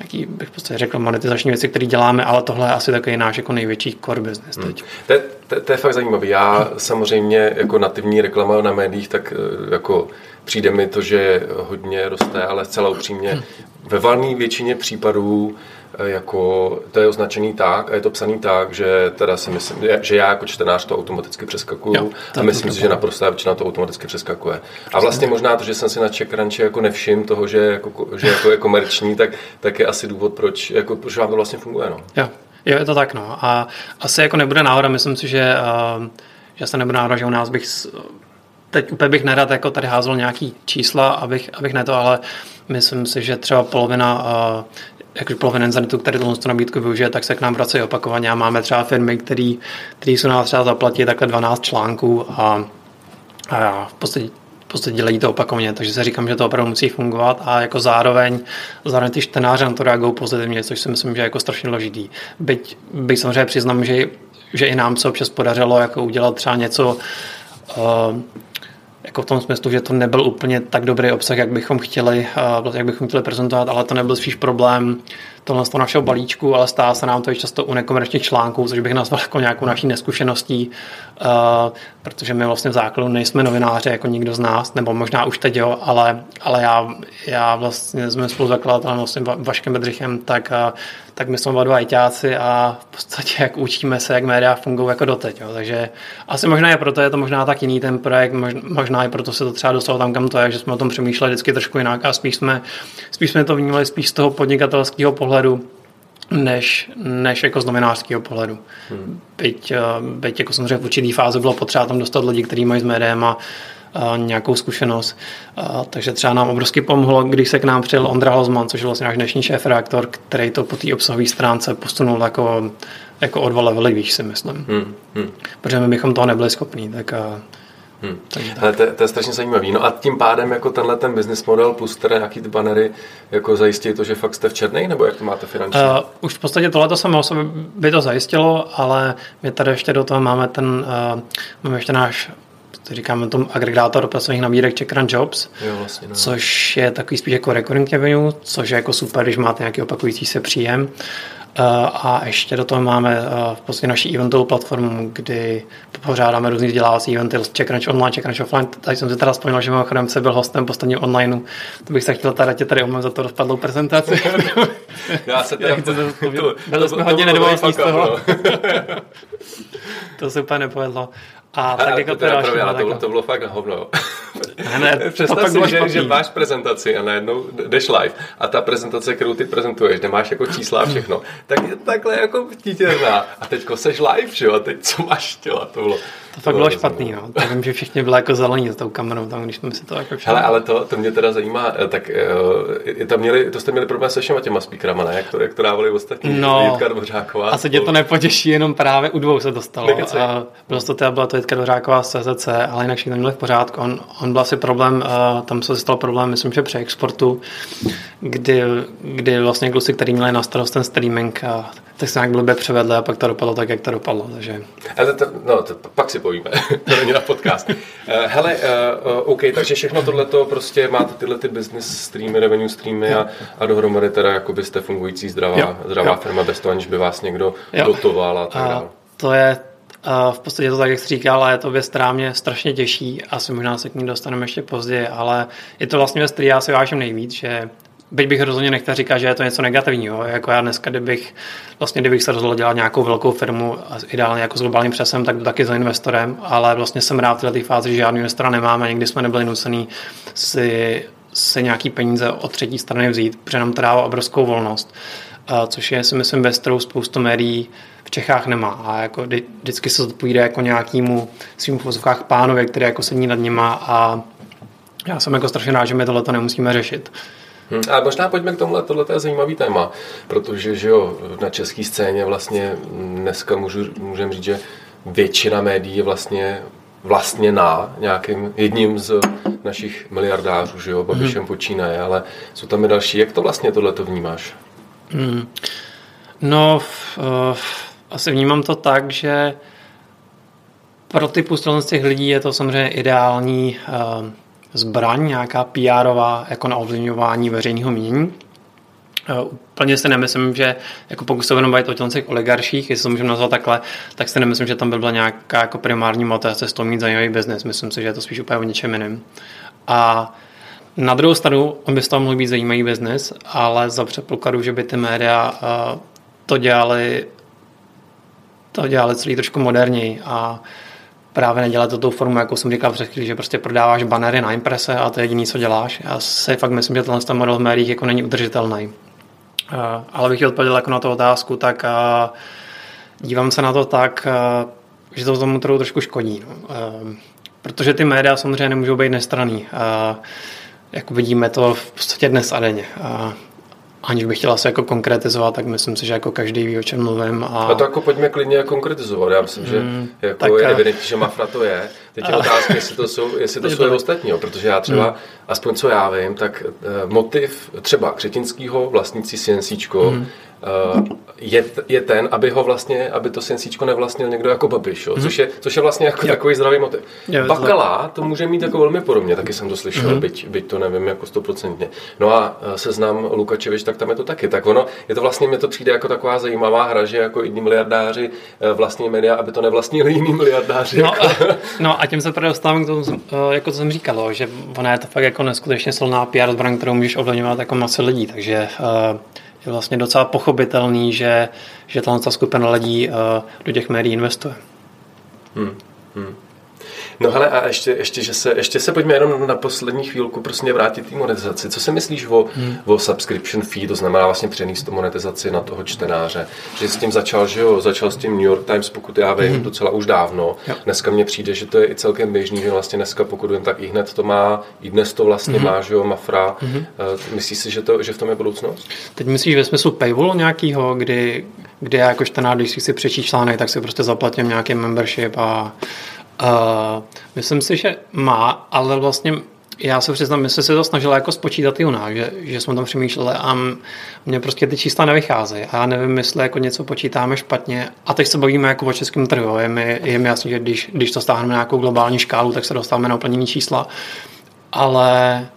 jaký bych prostě řekl monetizační věci, které děláme, ale tohle je asi takový náš jako největší core business hmm. teď. Hmm. To, to, to je fakt zajímavé. Já samozřejmě jako nativní reklama na médiích, tak eh, jako přijde mi to, že hodně roste, ale zcela upřímně hmm. ve valné většině případů jako, to je označený tak a je to psaný tak, že teda si myslím, že já jako čtenář to automaticky přeskakuju jo, a myslím si, že naprostá většina to automaticky přeskakuje. A vlastně možná to, že jsem si na CheckRunchi jako nevšiml toho, že jako, že jako je komerční, tak, tak je asi důvod, proč, jako, proč vám to vlastně funguje. No. Jo. jo, je to tak. No. A asi jako nebude náhoda, myslím si, že, uh, že se nebude náhoda, že u nás bych teď úplně bych nerad jako tady házel nějaký čísla, abych, abych ne to, ale myslím si, že třeba polovina uh, jakože polovina internetu, který tohle nabídku využije, tak se k nám vrací opakovaně a máme třeba firmy, který jsou nás třeba zaplatí takhle 12 článků a, a v podstatě podstatě dělají to opakovaně, takže se říkám, že to opravdu musí fungovat a jako zároveň, zároveň ty čtenáři na to reagují pozitivně, což si myslím, že je jako strašně důležitý. Byť, byť samozřejmě přiznám, že, že i nám se občas podařilo jako udělat třeba něco uh, jako v tom smyslu, že to nebyl úplně tak dobrý obsah, jak bychom chtěli, uh, jak bychom chtěli prezentovat, ale to nebyl spíš problém tohle z toho našeho balíčku, ale stává se nám to i často u nekomerčních článků, což bych nazval jako nějakou naší neskušeností, uh, protože my vlastně v základu nejsme novináři jako nikdo z nás, nebo možná už teď jo, ale, ale já, já vlastně jsme spoluzakladatelem vlastně Vaškem Bedřichem, tak, uh, tak my jsme dva ajťáci a v podstatě jak učíme se, jak média fungují jako doteď. Jo. Takže asi možná je proto, je to možná tak jiný ten projekt, možná i proto se to třeba dostalo tam, kam to je, že jsme o tom přemýšleli vždycky trošku jinak a spíš jsme, spíš jsme to vnímali spíš z toho podnikatelského pohledu, než, než jako z novinářského pohledu. Hmm. Byť, eh, byť jako samozřejmě v určitý fázi bylo potřeba tam dostat lidi, kteří mají s médiem a, a nějakou zkušenost. A, takže třeba nám obrovsky pomohlo, když se k nám přijel Ondra Hozman, což je vlastně náš dnešní šéf reaktor, který to po té obsahové stránce posunul jako, jako o dva levely výš, si myslím. Hmm. Hmm. Protože my bychom toho nebyli schopní. Tak a, Hmm. Ale to, to je strašně zajímavý. No a tím pádem jako tenhle ten business model plus teda nějaký ty banery jako zajistí to, že fakt jste v černej, nebo jak to máte finančně? Uh, už v podstatě tohle samo sobě by to zajistilo, ale my tady ještě do toho máme ten, uh, máme ještě náš říkáme tomu agregátor pracovních nabídek Check Run Jobs, jo, vlastně, no. což je takový spíš jako recurring revenue, což je jako super, když máte nějaký opakující se příjem. Eh, a ještě do toho máme eh, v podstatě naší eventovou platformu, kdy pořádáme různý vzdělávací eventy, Checkranch online, Checkranch offline. Tady jsem si teda vzpomněl, že mimochodem se byl hostem posledního online. To bych se chtěl teda tě tady omluvit za to rozpadlou prezentaci. Já se teda... Byli jsme hodně nedovolní z toho. to se úplně nepovedlo. A, a tak jako to, teda, pravě, to, bylo, to bylo fakt hovno. Ne, ne, Představ si, že, že, máš prezentaci a najednou jdeš live a ta prezentace, kterou ty prezentuješ, kde máš jako čísla a všechno, tak je takhle jako vtítěrná. A teďko seš live, že jo, a teď co máš dělat, to bylo... To fakt bylo špatný, no. To vím, že všichni byli jako zelení za tou kamerou tam, když jsme si to jako. Hele, ale to, to mě teda zajímá, eh, tak eh, to, měli, to jste měli problém se všema těma speakerama, ne? Jak to, jak to dávali ostatní? No, Jitka Dvořáková. Asi tě to nepotěší, jenom právě u dvou se dostalo. A bylo to teda, byla to Jitka Dvořáková z CZC, ale jinak všichni měli v pořádku. On, on byl asi problém, uh, tam se stal problém, myslím, že při exportu, kdy, kdy vlastně kluci, kteří měli na starost ten streaming, uh, tak se nějak blbě převedli a pak to dopadlo tak, jak to dopadlo. Takže... Ale to, no, to, pak si povíme, to není na podcast. Uh, hele, uh, OK, takže všechno tohleto prostě máte tyhle ty business streamy, revenue streamy a, a dohromady teda jako byste fungující zdravá, jo. zdravá jo. firma bez toho, aniž by vás někdo jo. dotoval a tak dále. To je v podstatě to tak, jak jsi říkal, ale je to věc, která mě strašně těší. Asi možná se k ní dostaneme ještě později, ale je to vlastně věc, který já si vážím nejvíc, že Byť bych rozhodně nechtěl říkat, že je to něco negativního. Jako já dneska, kdybych, vlastně, kdybych se rozhodl dělat nějakou velkou firmu, ideálně jako s globálním přesem, tak taky za investorem, ale vlastně jsem rád v této fázi, že žádný investora nemáme, nikdy jsme nebyli nucený si, si nějaký peníze od třetí strany vzít, protože nám to dává obrovskou volnost. Což je, si myslím, ve kterou spoustu médií v Čechách nemá. A jako vždycky se odpovídá jako nějakému svým v pánovi, který jako sedí nad nima a já jsem jako strašně rád, že my tohle nemusíme řešit. Hmm, ale možná pojďme k tomuhle, tohle je zajímavý téma, protože že jo, na české scéně vlastně dneska můžu, můžeme říct, že většina médií je vlastně vlastně na nějakým jedním z našich miliardářů, že jo, Babišem hmm. počínaje, ale jsou tam i další. Jak to vlastně tohle to vnímáš? Hmm. No, uh, asi vnímám to tak, že pro ty z těch lidí je to samozřejmě ideální uh, zbraň, nějaká PRová jako na ovlivňování veřejného mínění. Uh, úplně si nemyslím, že jako pokud se budeme bavit o těch oligarších, jestli to můžeme nazvat takhle, tak si nemyslím, že tam by byla nějaká jako primární motivace z toho mít zajímavý biznes. Myslím si, že je to spíš úplně o něčem jiném. A na druhou stranu, on by z toho mohl být zajímavý biznis, ale za předpokladu, že by ty média uh, to dělali to dělali celý trošku moderněji a právě nedělat to tou formu, jako jsem říkal před chvíli, že prostě prodáváš banery na imprese a to je jediné, co děláš. Já si fakt myslím, že tenhle model v médiích jako není udržitelný. Uh, ale bych odpověděl jako na tu otázku, tak uh, dívám se na to tak, uh, že to tomu trhu trošku škodí. No. Protože ty média samozřejmě nemůžou být nestraný. Jako vidíme to v podstatě dnes a denně aniž bych chtěla se jako konkretizovat, tak myslím si, že jako každý ví, o čem mluvím. A, a to jako pojďme klidně konkretizovat. Já myslím, že mm, jako tak, je evidentní, že Mafra to je. Teď je otázka, jestli to jsou, jestli to jsou to ostatní, protože já třeba, mm. aspoň co já vím, tak uh, motiv třeba Křetinského vlastnící CNCčko mm Eh, je, je ten, aby ho vlastně, aby to sensíčko nevlastnil někdo jako Babiš, jo? Mm-hmm. což, je, což je vlastně jako jo. takový zdravý motiv. Jo, Bakala to může mít jako velmi podobně, taky jsem to slyšel, mm-hmm. byť, byť to nevím jako stoprocentně. No a eh, seznam Lukačevič, tak tam je to taky. Tak ono, je to vlastně, mě to přijde jako taková zajímavá hra, že jako jiní miliardáři eh, vlastní média, aby to nevlastnili jiní miliardáři. No, jako. a, no a tím se tady dostávám k tomu, jako to jsem říkal, že ona je to fakt jako neskutečně silná PR zbraň, kterou můžeš ovlivňovat jako masy lidí, takže uh, je vlastně docela pochopitelný, že, že ta skupina lidí uh, do těch médií investuje. Hmm. Hmm. No hele, a ještě, ještě, že se, ještě se pojďme jenom na poslední chvílku prostě vrátit k monetizaci. Co si myslíš o, hmm. o subscription fee, to znamená vlastně přenést tu monetizaci na toho čtenáře? Že jsi s tím začal, že jo, začal s tím New York Times, pokud já vím, hmm. docela už dávno. Jo. Dneska mně přijde, že to je i celkem běžný, že vlastně dneska, pokud vím, tak i hned to má, i dnes to vlastně hmm. má, že jo, Mafra. Hmm. Myslíš si, že, to, že v tom je budoucnost? Teď myslíš ve smyslu paywallu nějakého, kdy, kdy já jako čtenář, když si přečíst článek, tak si prostě zaplatím nějaký membership a Uh, myslím si, že má, ale vlastně já se přiznám, my jsme se to snažili jako spočítat i u nás, že, že jsme tam přemýšleli a mně prostě ty čísla nevycházejí. A já nevím, jestli jako něco počítáme špatně. A teď se bavíme jako o českém trhu. Je mi, je mi jasný, že když, když to stáhneme na nějakou globální škálu, tak se dostáváme na úplně čísla. Ale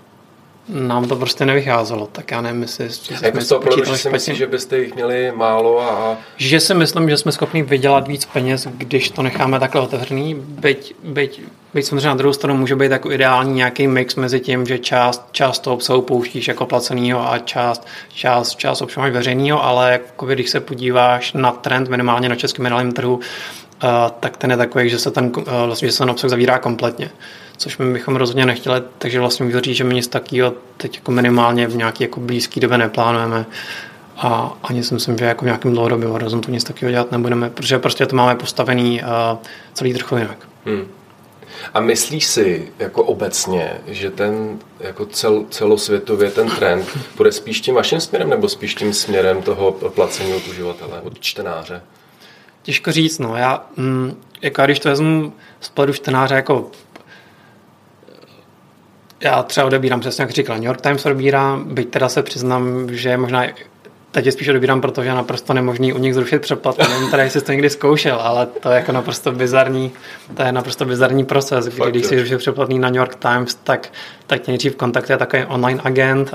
nám to prostě nevycházelo, tak já nevím, jestli jsme to opravdu, že si myslíš, že byste jich měli málo a... Že si myslím, že jsme schopni vydělat víc peněz, když to necháme takhle otevřený, byť, byť, byť samozřejmě na druhou stranu může být jako ideální nějaký mix mezi tím, že část, část toho obsahu pouštíš jako placenýho a část, část, část obsahu veřejného, ale jako když se podíváš na trend minimálně na českém mediálním trhu, uh, tak ten je takový, že se ten, uh, vlastně, že se ten obsah zavírá kompletně což my bychom rozhodně nechtěli, takže vlastně můžu říct, že my nic takového teď jako minimálně v nějaké jako blízké době neplánujeme a ani si myslím, že jako v nějakém dlouhodobém horizontu nic takového dělat nebudeme, protože prostě to máme postavený uh, celý trochu jinak. Hmm. A myslíš si jako obecně, že ten jako cel, celosvětově ten trend bude spíš tím vaším směrem nebo spíš tím směrem toho placení od uživatele, od čtenáře? Těžko říct, no. Já, mm, jako když to vezmu z pohledu čtenáře jako já třeba odebírám přesně, jak říkal, New York Times odebírám, byť teda se přiznám, že možná teď je spíš odebírám, protože je naprosto nemožný u nich zrušit přeplat. Nevím teda, jestli jsi to někdy zkoušel, ale to je jako naprosto bizarní, to je naprosto bizarní proces, kdy když si zrušil přeplatný na New York Times, tak, tak tě nejdřív kontaktuje takový online agent,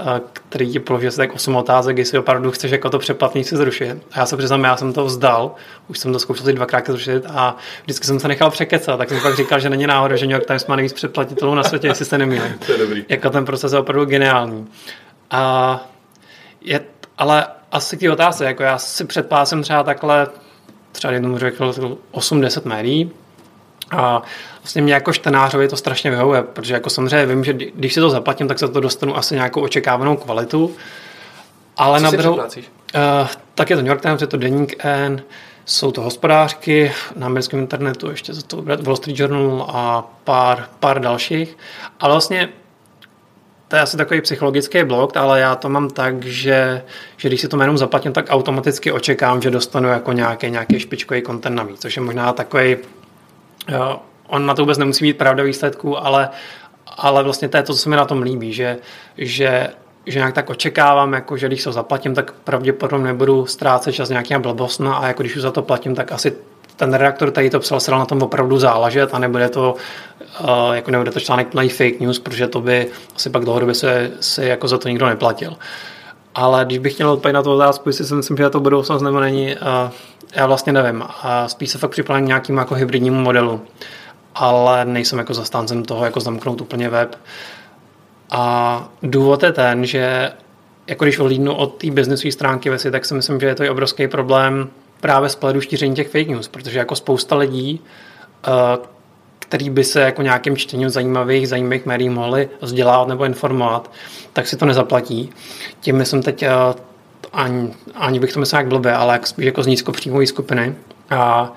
který ti položí asi tak 8 otázek, jestli opravdu chceš jako to přeplatný si zrušit. A já se přiznám, já jsem to vzdal, už jsem to zkoušel si dvakrát zrušit a vždycky jsem se nechal překecat, tak jsem pak říkal, že není náhoda, že New York Times má nejvíc předplatitelů na světě, jestli se nemýlím. to je dobrý. Jako ten proces je opravdu geniální. A je, ale asi k té otázce, jako já si předpásem třeba takhle, třeba jednou řekl 8-10 médií, a vlastně mě jako čtenářovi to strašně vyhovuje, protože jako samozřejmě vím, že když si to zaplatím, tak se to dostanu asi nějakou očekávanou kvalitu. Ale Co na druhou, uh, tak je to New York Times, je to Deník N, jsou to hospodářky na americkém internetu, ještě to Wall Street Journal a pár, pár dalších. Ale vlastně to je asi takový psychologický blok, ale já to mám tak, že, že když si to jménem zaplatím, tak automaticky očekám, že dostanu jako nějaký, nějaký špičkový content navíc, což je možná takový, jo, on na to vůbec nemusí mít pravda výsledku, ale, ale vlastně to je to, co se mi na tom líbí, že, že že nějak tak očekávám, jako, že když to zaplatím, tak pravděpodobně nebudu ztrácet čas nějakým blbostna a jako když už za to platím, tak asi ten redaktor, který to psal, se na tom opravdu záležet a nebude to, uh, jako nebude to článek plný fake news, protože to by asi pak dlouhodobě se, se jako za to nikdo neplatil. Ale když bych chtěl odpovědět na tu otázku, jestli si myslím, že to budoucnost nebo není, uh, já vlastně nevím. A spíš se fakt připravím k nějakým jako hybridnímu modelu. Ale nejsem jako zastáncem toho, jako zamknout úplně web. A důvod je ten, že jako když odlídnu od té biznesové stránky věci, tak si myslím, že je to obrovský problém právě z pohledu šíření těch fake news, protože jako spousta lidí, eh, který by se jako nějakým čtením zajímavých, zajímavých médií mohli vzdělávat nebo informovat, tak si to nezaplatí. Tím myslím teď, eh, ani, ani bych to myslel jak blbě, ale jak spíš jako z nízkopříjmové skupiny. A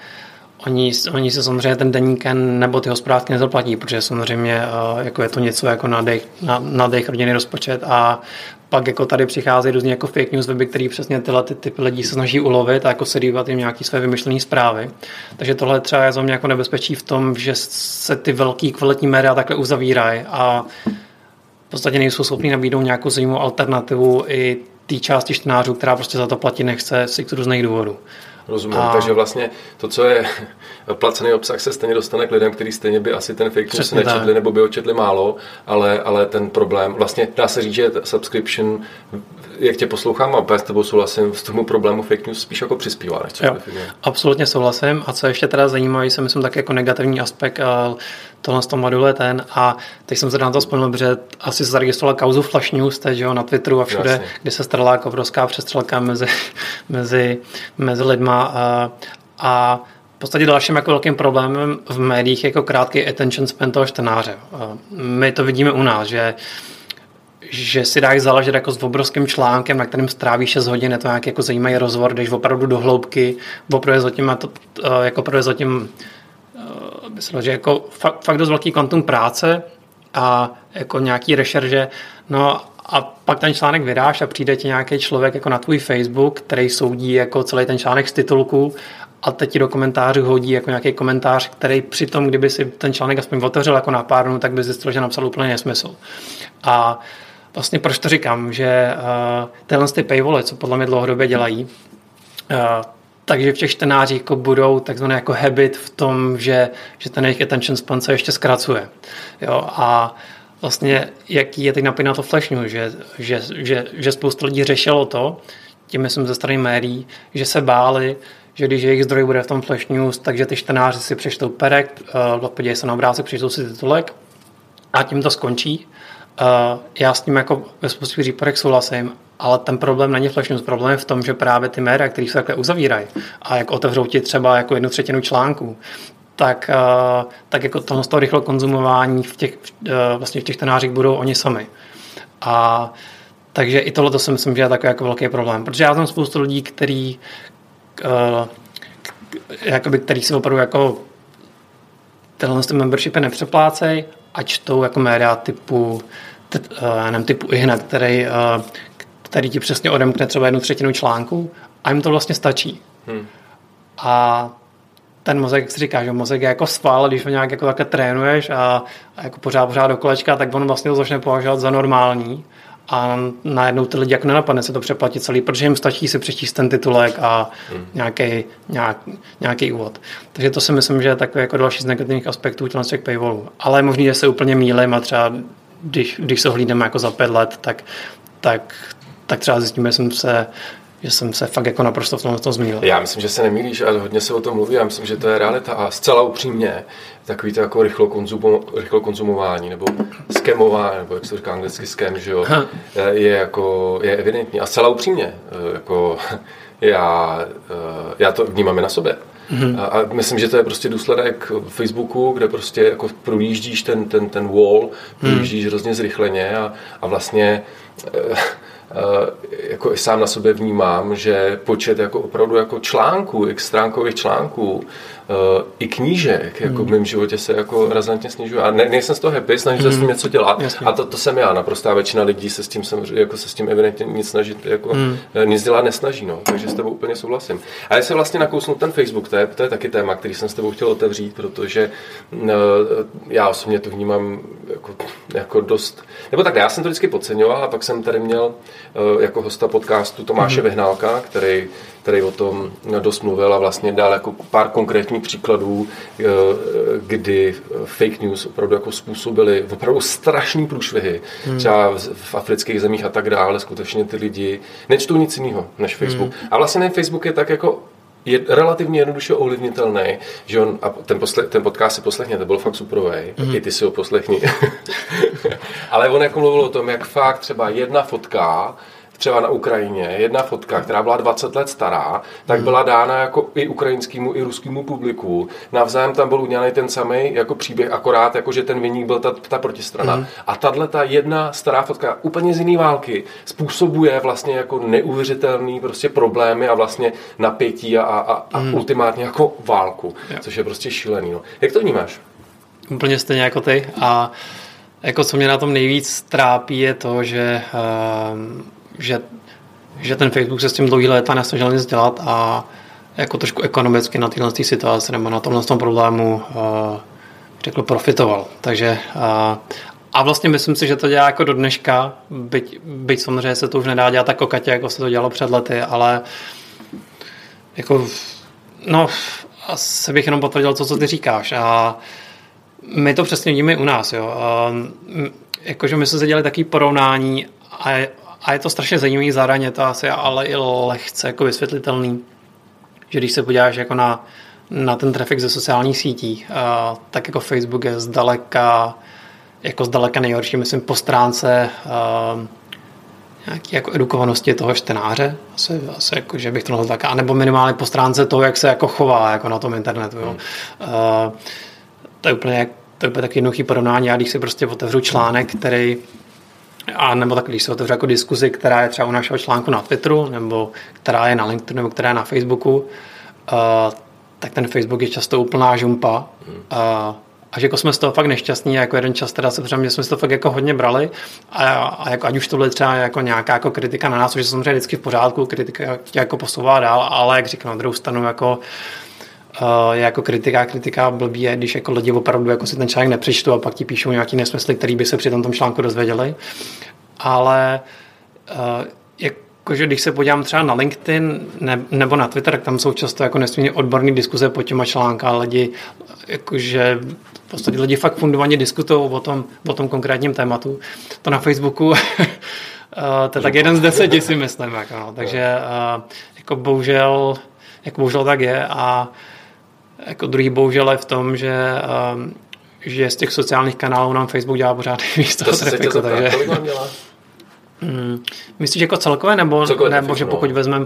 Oni, oni se samozřejmě ten deník nebo ty hospodářky nezaplatí, protože samozřejmě uh, jako je to něco jako na dech, na, na dech rodinný rozpočet a pak jako tady přicházejí různě jako fake news weby, které přesně tyhle ty typy lidí se snaží ulovit a jako se dívat jim nějaké své vymyšlené zprávy. Takže tohle třeba je za mě jako nebezpečí v tom, že se ty velký kvalitní média takhle uzavírají a v podstatě nejsou schopni nabídnout nějakou zajímavou alternativu i té části čtenářů, která prostě za to platit nechce z různých důvodů. Rozumím, a... takže vlastně to, co je placený obsah, se stejně dostane k lidem, kteří stejně by asi ten fake news nečetli tak. nebo by ho četli málo, ale, ale ten problém, vlastně dá se říct, že subscription, jak tě poslouchám a s tebou souhlasím, v tomu problému fake news spíš jako přispívá, než co jo, Absolutně souhlasím. A co ještě teda zajímavé, se myslím tak jako negativní aspekt tohle z toho modulu je ten. A teď jsem se na to vzpomněl, protože asi se zaregistroval kauzu Flash News teď, jo, na Twitteru a všude, Jasně. kde se strala jako obrovská přestřelka mezi, mezi, mezi lidma. A, a v podstatě dalším jako velkým problémem v médiích je jako krátký attention span toho čtenáře. My to vidíme u nás, že že si dáš záležet jako s obrovským článkem, na kterém stráví 6 hodin, je to nějaký jako zajímavý rozhovor, jdeš opravdu do hloubky, opravdu zatím, to, jako opravdu zatím myslím, že jako fakt, fakt dost velký kvantum práce a jako nějaký rešerže, no a pak ten článek vydáš a přijde ti nějaký člověk jako na tvůj Facebook, který soudí jako celý ten článek z titulku a teď ti do komentářů hodí jako nějaký komentář, který přitom, kdyby si ten článek aspoň otevřel jako na pár dnů, tak by zjistil, že napsal úplně nesmysl. A vlastně proč to říkám, že uh, tyhle ty paywally, co podle mě dlouhodobě dělají, uh, takže v těch čtenářích jako budou takzvané jako habit v tom, že, že ten jejich attention span se ještě zkracuje. Jo, a vlastně jaký je teď napět na to flash news, že, že, že, že spoustu lidí řešilo to, tím myslím ze strany médií, že se báli, že když jejich zdroj bude v tom flash news, takže ty čtenáři si přečtou perek, uh, podívají se na obrázek, přečtou si titulek a tím to skončí. Uh, já s tím jako ve spoustě případech souhlasím, ale ten problém není flash. Problém je v tom, že právě ty média, které se takhle uzavírají a jak otevřou ti třeba jako jednu třetinu článků, tak, uh, tak jako tohle z toho rychlo konzumování v těch, uh, vlastně v těch tenářích budou oni sami. A takže i tohle to si myslím, že je takový jako velký problém. Protože já znám spoustu lidí, který, jakoby, který si opravdu jako tenhle membershipy nepřeplácej a čtou jako média typu, uh, nevím, typu ihned, který, uh, který ti přesně odemkne třeba jednu třetinu článku a jim to vlastně stačí. Hmm. A ten mozek, jak si říká, že mozek je jako sval, když ho nějak jako takhle trénuješ a, a jako pořád, pořád do kolečka, tak on vlastně to začne považovat za normální a najednou ty lidi jako nenapadne se to přeplatit celý, protože jim stačí si přečíst ten titulek a hmm. nějaký, nějak, nějaký úvod. Takže to si myslím, že je takový jako další z negativních aspektů těch paywallů. Ale je možný, že se úplně mílim a třeba když, když se hlídneme jako za pět let, tak, tak, tak třeba zjistíme, že jsem se že jsem se fakt jako naprosto v tomto zmínil. Já myslím, že se nemýlíš a hodně se o tom mluví. Já myslím, že to je realita a zcela upřímně takový to jako rychlo, konzumo, rychlo konzumování nebo skemování, nebo jak se říká anglicky skem, že jo, je, jako, je evidentní. A zcela upřímně, eh, jako já, eh, já to vnímám i na sobě. Mm-hmm. A, a myslím, že to je prostě důsledek Facebooku, kde prostě jako projíždíš ten, ten, ten wall, projíždíš mm. hrozně zrychleně a, a vlastně eh, jako i sám na sobě vnímám, že počet jako opravdu jako článků, x stránkových článků, uh, i knížek jako mm. v mém životě se jako razantně snižuje. A ne, nejsem z toho happy, snažím se mm. s tím něco dělat. Jasně. A to, to jsem já, naprostá většina lidí se s tím, jsem, jako se s tím evidentně nic snažit, jako mm. nic dělat nesnaží, no. takže s tebou úplně souhlasím. A já se vlastně nakousnu ten Facebook, to je, to je taky téma, který jsem s tebou chtěl otevřít, protože uh, já osobně to vnímám jako, jako dost, nebo tak já jsem to vždycky podceňoval a pak jsem tady měl uh, jako hosta podcastu Tomáše mm. Vyhnálka, který který o tom dost mluvil a vlastně dal jako pár konkrétních příkladů, eh, kdy fake news opravdu jako způsobily opravdu strašný průšvihy, hmm. třeba v afrických zemích a tak dále, skutečně ty lidi nečtou nic jiného než Facebook. Hmm. A vlastně Facebook je tak jako je relativně jednoduše ovlivnitelný, že on, a ten, posle, ten podcast si poslechně, to byl fakt superový, mm. i ty si ho poslechni. Ale on jako mluvil o tom, jak fakt třeba jedna fotka třeba na Ukrajině, jedna fotka, která byla 20 let stará, tak hmm. byla dána jako i ukrajinskému, i ruskému publiku. Navzájem tam byl udělaný ten samý jako příběh, akorát jako, že ten vyník byl ta, ta protistrana. Hmm. A tahle ta jedna stará fotka úplně z jiné války způsobuje vlastně jako neuvěřitelný prostě problémy a vlastně napětí a, a, a hmm. ultimátně jako válku, jo. což je prostě šílený. No. Jak to vnímáš? Úplně stejně jako ty a jako co mě na tom nejvíc trápí je to, že uh, že, že ten Facebook se s tím dlouhý léta nesnažil nic dělat a jako trošku ekonomicky na téhle situaci nebo na tomhle tom problému uh, řekl profitoval. Takže uh, a vlastně myslím si, že to dělá jako do dneška, byť, byť samozřejmě se to už nedá dělat tak kokatě, jako se to dělalo před lety, ale jako no, asi bych jenom potvrdil to, co ty říkáš. A my to přesně vidíme u nás. Jo. A, jakože my jsme se dělali takové porovnání a a je to strašně zajímavý, zároveň je to asi ale i lehce jako vysvětlitelný, že když se podíváš jako na, na ten trafik ze sociálních sítí, uh, tak jako Facebook je zdaleka jako zdaleka nejhorší, myslím, po stránce uh, nějaký jako edukovanosti toho čtenáře, asi, asi jako, že bych to nazval tak, anebo minimálně po stránce toho, jak se jako chová jako na tom internetu. Jo. Uh, to je úplně, to je úplně tak jednoduchý porovnání. Já když si prostě otevřu článek, který a nebo tak, když se otevře jako diskuzi, která je třeba u našeho článku na Twitteru, nebo která je na LinkedInu, nebo která je na Facebooku, uh, tak ten Facebook je často úplná žumpa. Uh, a že jako jsme z toho fakt nešťastní, jako jeden čas teda se třeba, jsme si to fakt jako hodně brali a, a jako, ať už to bude třeba jako nějaká jako kritika na nás, což je samozřejmě vždycky v pořádku, kritika tě jako posouvá dál, ale jak říkám, na druhou stranu jako Uh, je jako kritika, kritika blbý je, když jako lidi opravdu jako si ten článek nepřečtou a pak ti píšou nějaký nesmysly, který by se při tom, článku dozvěděli. Ale uh, jakože když se podívám třeba na LinkedIn ne, nebo na Twitter, tak tam jsou často jako nesmírně odborné diskuze po těma článka, lidi jakože v podstatě lidi fakt fundovaně diskutují o tom, o tom konkrétním tématu. To na Facebooku uh, to je tak jeden z deseti si myslím. Jako, no. Takže uh, jako bohužel, jako bohužel tak je a jako druhý bohužel je v tom, že um, že z těch sociálních kanálů nám Facebook dělá pořád víc toho trafiku, takže... Hmm, myslíš jako celkové, nebo, celkové nebo že pokud no. vezmeme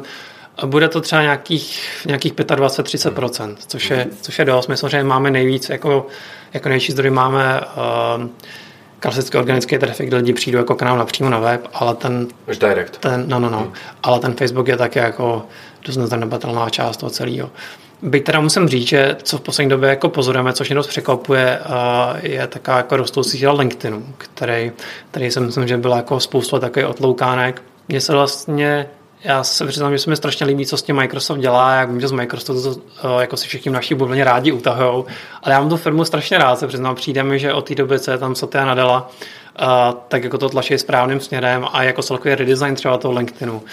bude to třeba nějakých, nějakých 25-30%, hmm. což, je, což je dost. My samozřejmě máme nejvíc, jako, jako největší zdroj máme uh, klasický organický trafik, kde lidi přijdou jako k nám napřímo na web, ale ten... Už direct. Ten, no, no, no. Hmm. Ale ten Facebook je také jako dost nezanedbatelná část toho celého. Byť teda musím říct, že co v poslední době jako pozorujeme, což mě dost překvapuje, je taková jako rostoucí síla LinkedInu, který, který si myslím, že byla jako spoustu takových otloukánek. Mně se vlastně já se přiznám, že se mi strašně líbí, co s tím Microsoft dělá, jak vím, že z Microsoftu jako si všichni naší bublině rádi utahujou, ale já mám tu firmu strašně rád, se přiznám, přijde mi, že od té doby, co je tam Satya Nadella, tak jako to tlačí správným směrem a jako celkový redesign třeba toho LinkedInu.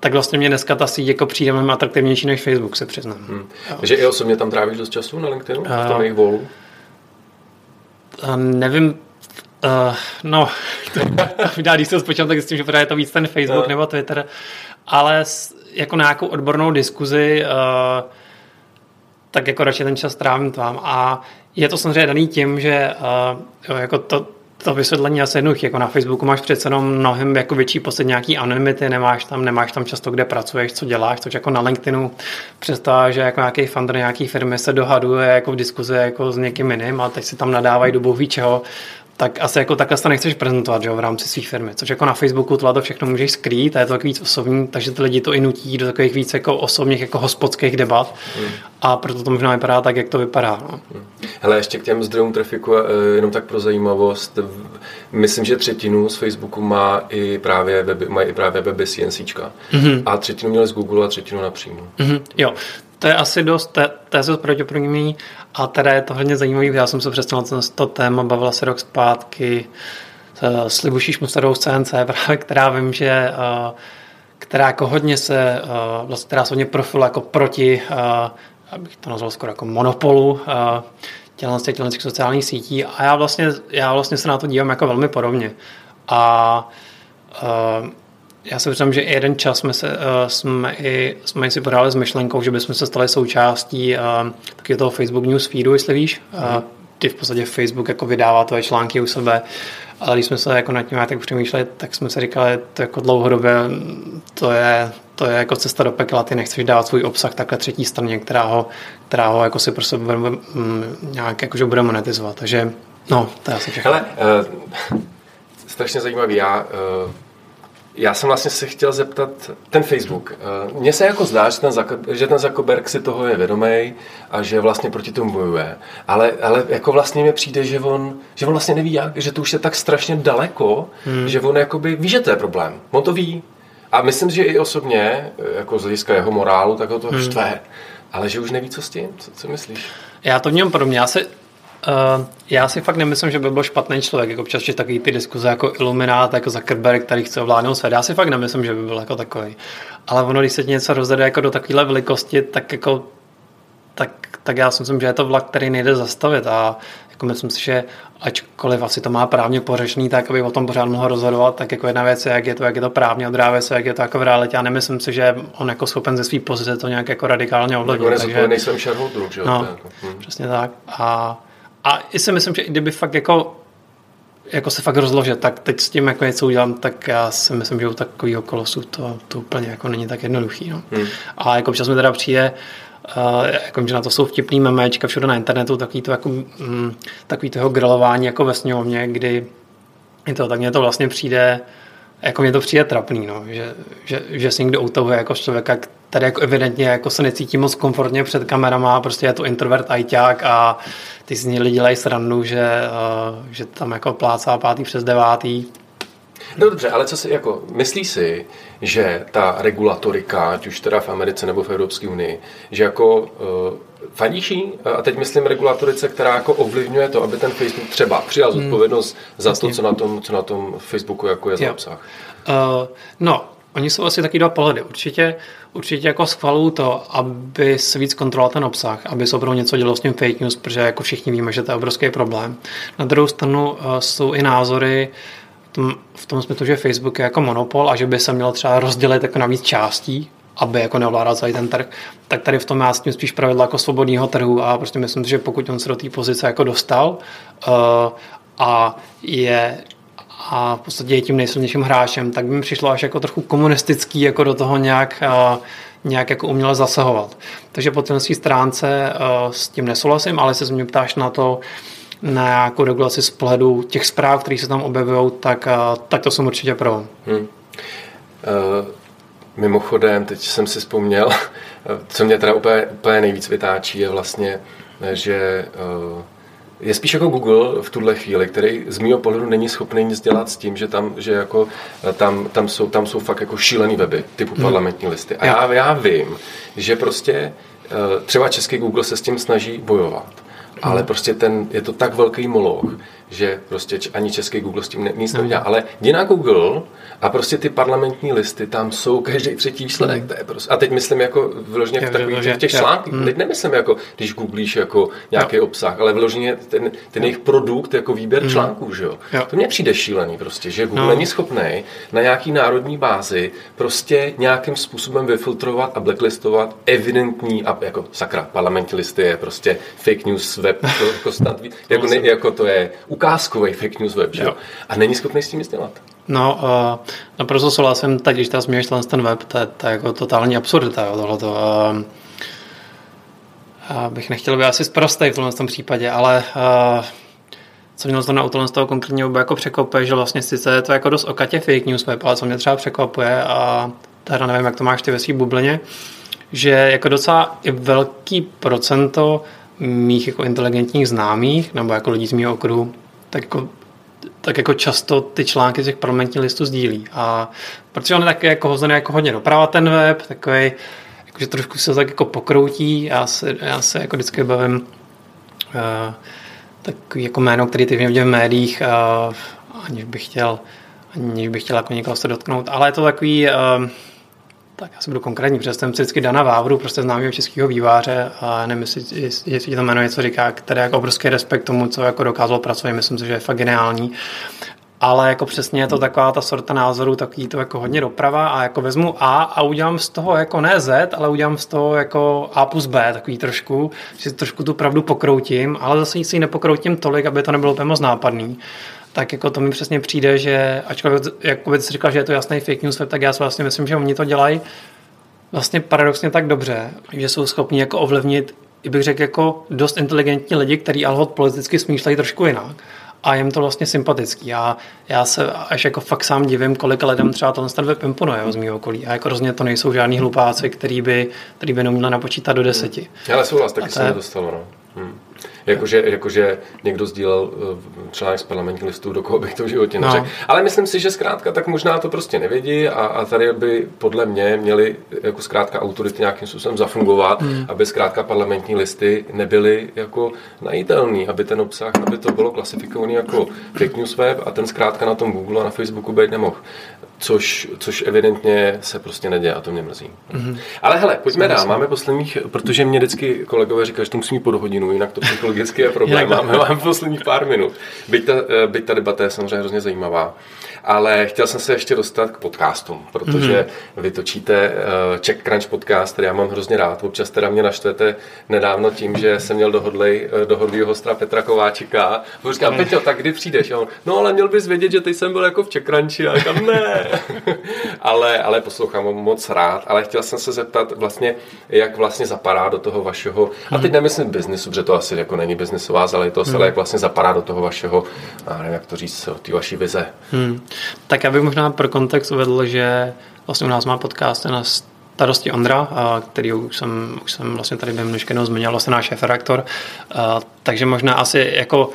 Tak vlastně mě dneska ta síť jako přijde mnohem atraktivnější než Facebook, se přiznám. Hmm. Takže i osobně tam trávíš dost času na LinkedInu, uh, v tom jejich volu? Uh, nevím, uh, no, když se spočítám, tak s tím, že je to víc ten Facebook uh. nebo Twitter, ale jako nějakou odbornou diskuzi uh, tak jako radši ten čas trávím tam a je to samozřejmě daný tím, že uh, jako to, to vysvětlení asi jednoduché. Jako na Facebooku máš přece jenom mnohem jako větší poslední nějaký anonymity, nemáš tam, nemáš tam často, kde pracuješ, co děláš, což jako na LinkedInu představá, že jako nějaký founder nějaký firmy se dohaduje jako v diskuzi jako s někým jiným a teď si tam nadávají do bohu čeho, tak asi jako takhle to nechceš prezentovat že jo, v rámci své firmy. Což jako na Facebooku tohle to všechno můžeš skrýt a je to tak víc osobní, takže ty lidi to i nutí do takových víc jako osobních, jako hospodských debat hmm. a proto to možná vypadá tak, jak to vypadá. No. Hmm. Hele, ještě k těm zdrojům trafiku, eh, jenom tak pro zajímavost, myslím, že třetinu z Facebooku má i právě weby, mají i právě weby CNC. Mm-hmm. A třetinu měli z Google a třetinu napřímo. Mm-hmm. Jo, to je asi dost, to, to je dost pravděpodobný a teda je to hodně zajímavý, já jsem se přesně na to téma bavila se rok zpátky s Libuší Šmustarou z CNC, právě, která vím, že eh, která jako hodně se, eh, vlastně, která se hodně profila jako proti, eh, abych to nazval skoro jako monopolu těch, těch sociálních sítí a já vlastně, já vlastně se na to dívám jako velmi podobně. A já si myslím, že jeden čas jsme, se, uh, jsme, i, jsme si podali s myšlenkou, že bychom se stali součástí uh, taky toho Facebook News feedu, jestli víš. Uh, ty v podstatě Facebook jako vydává tvoje články u sebe, ale když jsme se jako nad tím tak přemýšleli, tak jsme si říkali, to jako dlouhodobě to je, to je jako cesta do pekla, ty nechceš dávat svůj obsah takhle třetí straně, která ho, která ho jako si prostě bude, um, nějak jakože bude monetizovat. Takže no, to je asi všechno. Hele, uh, strašně zajímavý. Já uh já jsem vlastně se chtěl zeptat, ten Facebook. Eh, mně se jako zdá, že ten, že ten Zuckerberg si toho je vědomý a že vlastně proti tomu bojuje. Ale, ale jako vlastně mi přijde, že on, že on vlastně neví jak, že to už je tak strašně daleko, hmm. že on jakoby ví, že to je problém. On to ví. A myslím, že i osobně, jako z hlediska jeho morálu, tak ho to hmm. štve. Ale že už neví, co s tím. Co, co myslíš? Já to vnímám podobně. Já se Uh, já si fakt nemyslím, že by byl špatný člověk, jako občas takový ty diskuze jako Illuminát, jako Zuckerberg, který chce ovládnout svět. Já si fakt nemyslím, že by byl jako takový. Ale ono, když se něco rozjede jako do takovéhle velikosti, tak jako tak, tak já si myslím, že je to vlak, který nejde zastavit a jako myslím si, že ačkoliv asi to má právně pořešný, tak aby o tom pořád mohl rozhodovat, tak jako jedna věc je, jak je to, jak je to právně, věc je, jak je to jako v realitě. Já nemyslím si, že on jako schopen ze své pozice to nějak jako radikálně ovlivnit. Takže... nejsem shareholder, že jo? No, jako, hm. přesně tak. A a i si myslím, že i kdyby fakt jako jako se fakt rozložit, tak teď s tím jako něco udělám, tak já si myslím, že u takového kolosu to, to úplně jako není tak jednoduchý. No. Hmm. A jako občas mi teda přijde, uh, jako, že na to jsou vtipný memečka všude na internetu, takový to, jako, mm, takový toho grilování jako ve sněmovně, kdy to, tak mně to vlastně přijde, jako mě to přijde trapný, no, že, že, že si někdo utahuje jako člověka, tady jako evidentně jako se necítí moc komfortně před kamerama, prostě je to introvert ajťák a ty z lidi dělají srandu, že, uh, že tam jako plácá pátý přes devátý. No dobře, ale co si jako, myslí si, že ta regulatorika, ať už teda v Americe nebo v Evropské unii, že jako uh, fandíší, a teď myslím regulatorice, která jako ovlivňuje to, aby ten Facebook třeba přijal hmm. zodpovědnost hmm. za to, co na, tom, co na tom Facebooku jako je za obsah. Uh, no, Oni jsou asi taky dva pohledy. Určitě, určitě jako schvalují to, aby se víc kontroloval ten obsah, aby se opravdu něco dělo s tím fake news, protože jako všichni víme, že to je obrovský problém. Na druhou stranu uh, jsou i názory v tom, v tom smyslu, že Facebook je jako monopol a že by se měl třeba rozdělit jako na víc částí, aby jako neovládal celý ten trh, tak tady v tom já s tím spíš pravidla jako svobodného trhu a prostě myslím, že pokud on se do té pozice jako dostal uh, a je a v podstatě je tím nejsilnějším hráčem, tak by mi přišlo až jako trochu komunistický jako do toho nějak, uh, nějak jako uměle zasahovat. Takže po té stránce uh, s tím nesouhlasím, ale se mě ptáš na to, na nějakou regulaci z pohledu těch zpráv, které se tam objevují, tak, uh, tak to jsem určitě pro. Hmm. Uh, mimochodem, teď jsem si vzpomněl, co mě teda úplně, úplně nejvíc vytáčí, je vlastně, že uh, je spíš jako Google v tuhle chvíli, který z mého pohledu není schopný nic dělat s tím, že tam, že jako, eh, tam, tam, jsou, tam jsou fakt jako šílený weby typu hmm. parlamentní listy. A já, já vím, že prostě eh, třeba český Google se s tím snaží bojovat. Ale prostě ten, je to tak velký moloch, že prostě ani český Google s tím ne, nic neudělá. Ale jdi na Google a prostě ty parlamentní listy tam jsou každý třetí výsledek. Mm. To je prostě, a teď myslím jako vyloženě v takových těch, těch článkách. Mm. Teď nemyslím jako, když googlíš jako nějaký jo. obsah, ale vyloženě ten, ten jejich produkt jako výběr mm. článků, že jo? jo. To mně přijde šílený prostě, že Google no. není schopný na nějaký národní bázi prostě nějakým způsobem vyfiltrovat a blacklistovat evidentní a jako sakra, parlamentní listy je prostě fake news web, to, jako, snad, jako, ne, jako to je ukázkový fake news web, že jo? A není schopný s tím nic dělat. No, uh, naprosto souhlasím, teď, když tam změníš ten web, to je, to je jako totální absurdita, jo, tohleto. Uh, uh, bych nechtěl být asi zprostej v tomhle tom případě, ale uh, co mě to na z toho konkrétně jako překvapuje, že vlastně sice je to jako dost okatě fake news web, ale co mě třeba překvapuje a teda nevím, jak to máš ty ve svý bublině, že jako docela i velký procento mých jako inteligentních známých nebo jako lidí z mého okruhu, tak jako tak jako často ty články z těch parlamentních listů sdílí. A protože on je taky jako hozený jako hodně doprava ten web, takový, jakože trošku se tak jako pokroutí. Já se, já se jako vždycky bavím uh, takový jako jméno, který ty vidím v médiích, uh, aniž bych chtěl, aniž bych chtěl jako někoho se dotknout, ale je to takový, uh, tak já se budu konkrétní, protože jsem vždycky Dana Vávru, prostě známého českého výváře a nevím, jestli, jestli to jméno něco říká, který jako obrovský respekt tomu, co jako dokázal pracovat, myslím si, že je fakt geniální. Ale jako přesně je to taková ta sorta názorů, takový to jako hodně doprava a jako vezmu A a udělám z toho jako ne Z, ale udělám z toho jako A plus B, takový trošku, že trošku tu pravdu pokroutím, ale zase si ji nepokroutím tolik, aby to nebylo úplně moc nápadný tak jako to mi přesně přijde, že ačkoliv jako jsi říkal, že je to jasný fake news web, tak já si vlastně myslím, že oni to dělají vlastně paradoxně tak dobře, že jsou schopni jako ovlivnit, i bych řekl, jako dost inteligentní lidi, kteří ale politicky smýšlejí trošku jinak a jim to vlastně sympatický. A já se až jako fakt sám divím, kolik lidem třeba to ten web imponuje z mého okolí. A jako rozhodně to nejsou žádní hlupáci, který by, který by neuměli napočítat do deseti. Hmm. Ale souhlas, taky se je... nedostalo. No. Hmm. Jakože, jakože někdo sdílel eh, článek z parlamentních listů, do koho bych to v životě neřekl. No. Ale myslím si, že zkrátka tak možná to prostě nevědí a, a tady by podle mě měli jako zkrátka autority nějakým způsobem zafungovat, hmm. aby zkrátka parlamentní listy nebyly jako najitelný, aby ten obsah, aby to bylo klasifikovaný jako fake news web a ten zkrátka na tom Google a na Facebooku být nemohl. Což, což evidentně se prostě neděje a to mě mrzí. Mm-hmm. Ale hele, pojďme dál. Máme posledních, protože mě vždycky kolegové říkají, že to musí mít pod hodinu, jinak to psychologicky je problém. Máme, máme posledních pár minut. Byť ta, eh, byť ta debata je samozřejmě hrozně zajímavá. Ale chtěl jsem se ještě dostat k podcastům, protože mm-hmm. vy točíte uh, Czech Crunch podcast, který já mám hrozně rád. Občas teda mě naštvete nedávno tím, že jsem měl dohodlej, uh, dohodlýho hostra Petra Kováčika. A říkám, mm. Peťo, tak kdy přijdeš? on, no ale měl bys vědět, že ty jsem byl jako v Czech Crunchi. A říkám, ne. ale, ale poslouchám ho moc rád. Ale chtěl jsem se zeptat vlastně, jak vlastně zapadá do toho vašeho, a teď nemyslím biznesu, protože to asi jako není biznesová záležitost, mm. ale jak vlastně zapadá do toho vašeho, a nevím, jak to říct, ty vaší vize. Mm. Tak já bych možná pro kontext uvedl, že vlastně u nás má podcast na starosti Ondra, který už jsem, už jsem vlastně tady během dneška zmiňoval, vlastně náš šéf-redaktor. Takže možná asi jako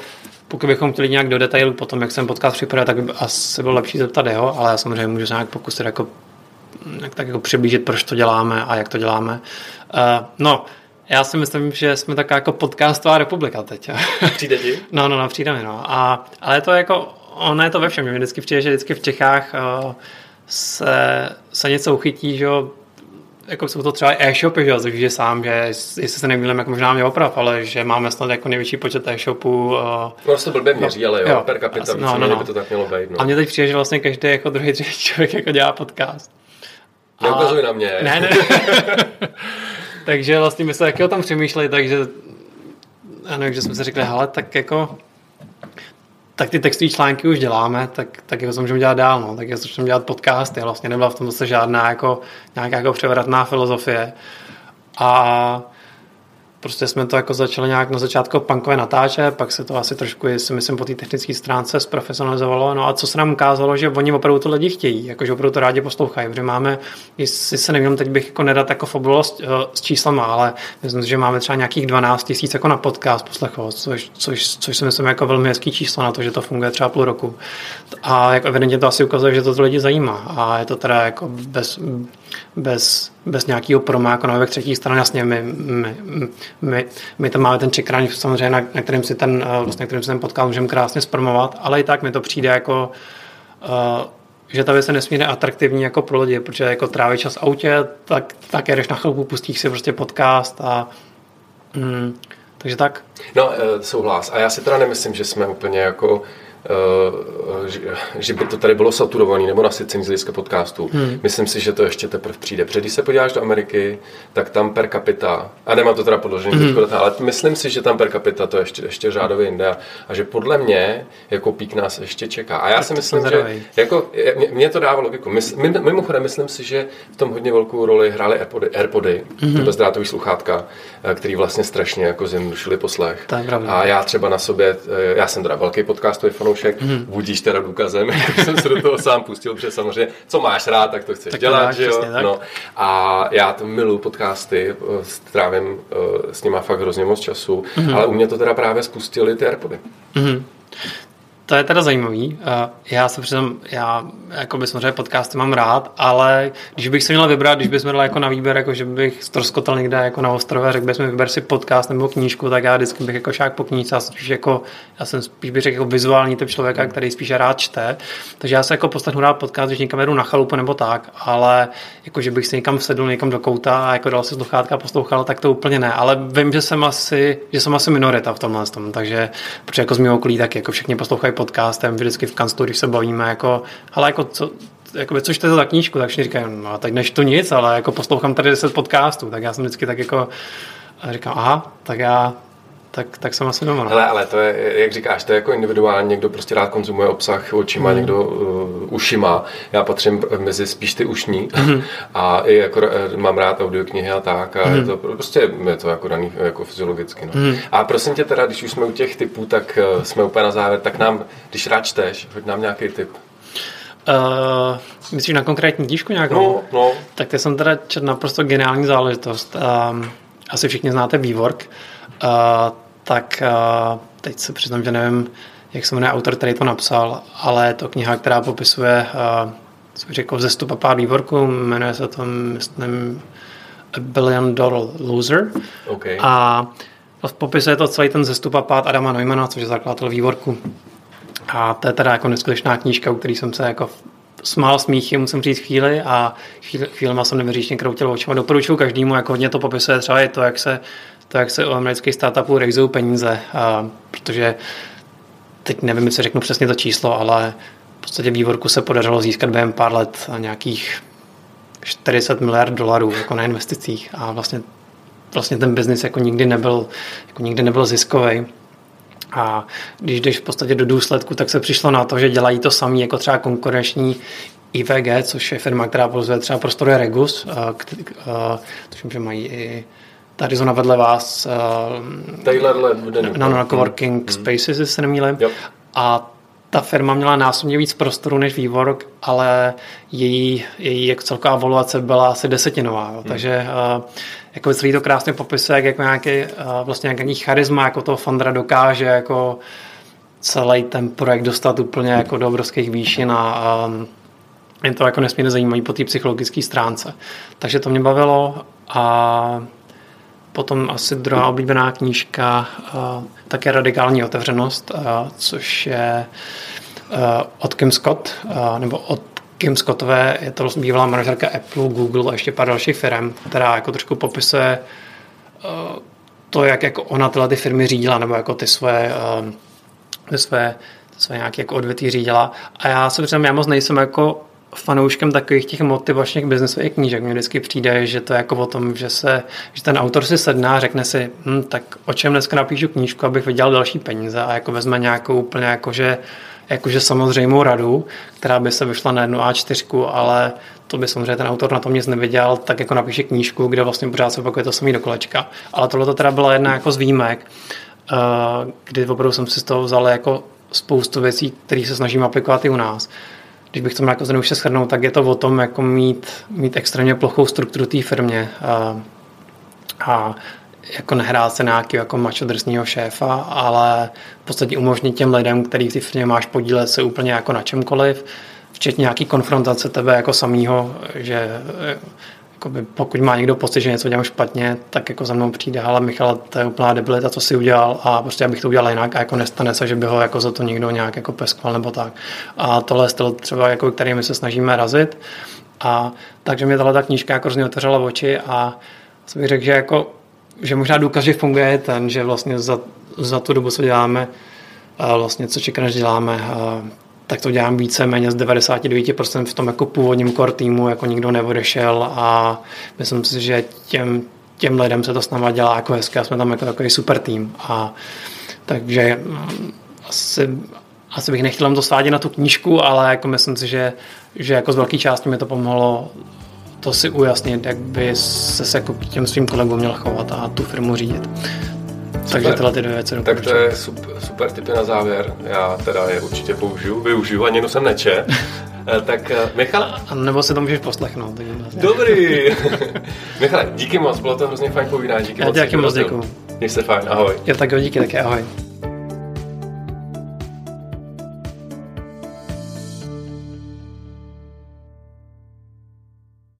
pokud bychom chtěli nějak do detailu potom, jak jsem podcast připravil, tak by asi bylo lepší zeptat jeho, ale já samozřejmě můžu se nějak pokusit jako, jak tak jako přiblížit, proč to děláme a jak to děláme. Uh, no, já si myslím, že jsme taková jako podcastová republika teď. Přijde ti? No, no, no, přijde mi, no. A, ale je to jako ono je to ve všem. Mě vždycky přijde, že vždycky v Čechách uh, se, se něco uchytí, že jako jsou to třeba e-shopy, že je sám, že jestli se nemýlím, jak možná mě oprav, ale že máme snad jako největší počet e-shopů. Uh, no se blbě měří, ale jo, jo per capita, no, no, no. by to tak mělo být. No. A mně teď přijde, že vlastně každý jako druhý, třetí člověk jako dělá podcast. Neukazuj na mě. Ne, ne. takže vlastně my jsme taky o tom přemýšleli, takže ano, že jsme si řekli, hele, tak jako tak ty textové články už děláme, tak, tak jako to můžeme dělat dál, no. tak já začneme dělat podcasty, vlastně nebyla v tom zase žádná jako, nějaká jako převratná filozofie. A prostě jsme to jako začali nějak na začátku punkově natáčet, pak se to asi trošku, si myslím, po té technické stránce zprofesionalizovalo. No a co se nám ukázalo, že oni opravdu to lidi chtějí, jakože opravdu to rádi poslouchají, protože máme, jestli se nevím, teď bych jako nedat jako fabulost uh, s číslama, ale myslím, že máme třeba nějakých 12 tisíc jako na podcast poslechovat, což, což, což si myslím jako velmi hezký číslo na to, že to funguje třeba půl roku. A jako evidentně to asi ukazuje, že to, to lidi zajímá a je to teda jako bez, bez, bez nějakého na třetí straně. Jasně, my, my, my, my tam máme ten čekrání, samozřejmě, na, na, kterém si ten, eh, vlastně, kterým si ten podcast můžeme krásně zpromovat, ale i tak mi to přijde jako uh, že ta věc je nesmírně atraktivní jako pro lidi, protože jako tráví čas v autě, tak, tak jedeš na chvilku, pustíš si prostě podcast a mm, takže tak. No, eh, souhlas. A já si teda nemyslím, že jsme úplně jako že, že by to tady bylo saturovaný nebo nasycený z hlediska podcastu. Hmm. Myslím si, že to ještě teprve přijde. Protože když se podíváš do Ameriky, tak tam per capita, a nemám to teda podložený, hmm. ale myslím si, že tam per capita to ještě, ještě řádově jinde a, a že podle mě jako pík nás ještě čeká. A já tak si myslím, že jako, mě, mě to dává logiku. Mys, mimochodem, myslím si, že v tom hodně velkou roli hrály Airpody, Airpody hmm. bezdrátový sluchátka, eh, který vlastně strašně jako zjednodušili poslech. A já třeba na sobě, eh, já jsem teda velký podcastový fanoušek, hmm. budíš teda důkazem, jak jsem se do toho sám pustil, protože samozřejmě, co máš rád, tak to chceš tak dělat, že jo? No. A já to miluji podcasty, eh, strávím s nima fakt hrozně moc času, hmm. ale u mě to teda právě spustili ty Airpody. Hmm. To je teda zajímavý. Já se přitom, já jako by samozřejmě podcasty mám rád, ale když bych se měl vybrat, když bychom dali jako na výběr, jako že bych ztroskotal někde jako na ostrově, řekl bychom vyber si podcast nebo knížku, tak já vždycky bych jako šák po knížce, já spíš jako, já jsem spíš bych řekl jako vizuální typ člověka, který spíš rád čte, takže já se jako poslechnu rád podcast, když někam jedu na chalupu nebo tak, ale jako, že bych si někam vsedl někam do kouta a jako dal si sluchátka a poslouchal, tak to úplně ne, ale vím, že jsem asi, že jsem asi minorita v tomhle tom, takže protože jako z mého okolí tak jako všichni poslouchají podcastem, vždycky v kanclu, když se bavíme, jako, ale jako co, jako, což to je za knížku, tak všichni říkají, no tak než to nic, ale jako poslouchám tady 10 podcastů, tak já jsem vždycky tak jako říkám, aha, tak já tak, tak jsem asi doma. No. Hele, ale to je, jak říkáš, to je jako individuální, někdo prostě rád konzumuje obsah očima, mm. někdo uh, ušima. Já patřím mezi spíš ty ušní mm. a i jako eh, mám rád audioknihy a tak a mm. je to prostě je to jako daný jako fyziologicky. No. Mm. A prosím tě teda, když už jsme u těch typů, tak uh, jsme úplně na závěr, tak nám, když rád čteš, hoď nám nějaký typ. Uh, myslíš na konkrétní knížku nějakou? No, no. Tak to jsem teda četl naprosto geniální záležitost. Uh, asi všichni znáte Vývork. Uh, tak uh, teď se přiznám, že nevím, jak se jmenuje autor, který to napsal, ale je to kniha, která popisuje, uh, co bych řekl, zestup a pár vývorku, jmenuje se to, myslím, A Billion Dollar Loser. Okay. A popisuje to celý ten zestup a pád Adama Neumana, což je zakladatel vývorku. A to je teda jako neskutečná knížka, u který jsem se jako smál smíchy, musím říct chvíli a chvíli, chvíli jsem nevěříčně kroutil očima. Doporučuji každému, jako hodně to popisuje třeba i to, jak se, to, jak se u amerických startupů rejzou peníze, a, protože teď nevím, jestli řeknu přesně to číslo, ale v podstatě vývorku se podařilo získat během pár let nějakých 40 miliard dolarů jako na investicích a vlastně, vlastně ten biznis jako nikdy nebyl, jako nikdy nebyl ziskový. A když jdeš v podstatě do důsledku, tak se přišlo na to, že dělají to samý jako třeba konkurenční IVG, což je firma, která provozuje třeba prostory Regus, tuším, že mají i Arizona vedle vás. Taylor na, na Coworking mm. Spaces, jestli se nemýlím. Yep. A ta firma měla násobně víc prostoru než vývork, ale její, její jako celková valuace byla asi desetinová. Jo. Hmm. Takže uh, jako celý to krásně popisuje, jak jako nějaký, uh, vlastně nějaký charisma jako toho Fandra dokáže jako celý ten projekt dostat úplně jako do obrovských výšin a um, je to jako nesmírně zajímavý po té psychologické stránce. Takže to mě bavilo a Potom asi druhá oblíbená knížka, uh, také Radikální otevřenost, uh, což je uh, od Kim Scott, nebo od Kim Scottové, je to bývalá manažerka Apple, Google a ještě pár dalších firm, která jako trošku popisuje to, jak jako ona tyhle ty firmy řídila, nebo jako ty svoje, ty své, ty své nějaké jako odvětví řídila. A já se přiznám, já moc nejsem jako fanouškem takových těch motivačních biznesových knížek. Mně vždycky přijde, že to je jako o tom, že, se, že ten autor si sedná a řekne si, hm, tak o čem dneska napíšu knížku, abych vydělal další peníze a jako vezme nějakou úplně jakože, jakože samozřejmou radu, která by se vyšla na jednu A4, ale to by samozřejmě ten autor na tom nic neviděl, tak jako napíše knížku, kde vlastně pořád se opakuje to samý do kolečka. Ale tohle to teda byla jedna jako z výjimek, eh, kdy opravdu jsem si z toho vzal jako spoustu věcí, které se snažím aplikovat i u nás když bych to měl jako zjednoduše shrnout, tak je to o tom jako mít, mít extrémně plochou strukturu té firmě a, a jako nehrát se nějaký jako mačodrsního šéfa, ale v podstatě umožnit těm lidem, který v té firmě máš podílet se úplně jako na čemkoliv, včetně nějaký konfrontace tebe jako samýho, že jakoby, pokud má někdo pocit, že něco dělám špatně, tak jako za mnou přijde, ale Michal, to je úplná debilita, co si udělal a prostě abych to udělal jinak a jako nestane se, že by ho jako za to někdo nějak jako peskval nebo tak. A tohle je styl třeba, jako, který my se snažíme razit. A takže mě tahle ta knížka jako hrozně otevřela oči a jsem bych řekl, že jako že možná důkaz, že funguje je ten, že vlastně za, za tu dobu, co děláme, vlastně co čekáš děláme, tak to dělám více méně z 99% v tom jako původním core týmu, jako nikdo neodešel a myslím si, že těm, těm lidem se to s náma dělá jako hezky a jsme tam jako takový super tým a takže mm, asi, asi bych nechtěl to svádět na tu knížku, ale jako myslím si, že, že jako z velké části mi to pomohlo to si ujasnit, jak by se jako k těm svým kolegům měl chovat a tu firmu řídit. Takže tyhle ty dvě věci Tak to je super, super typy na závěr. Já teda je určitě použiju, využiju, ani jsem neče. Eh, tak eh, Michal... A nebo si to můžeš poslechnout. Tak Dobrý. Michale, díky moc, bylo to hrozně fajn povídání. Díky Já moc. Díky moc děkuju. Měj se fajn, ahoj. Jo, tak jo, díky, taky ahoj.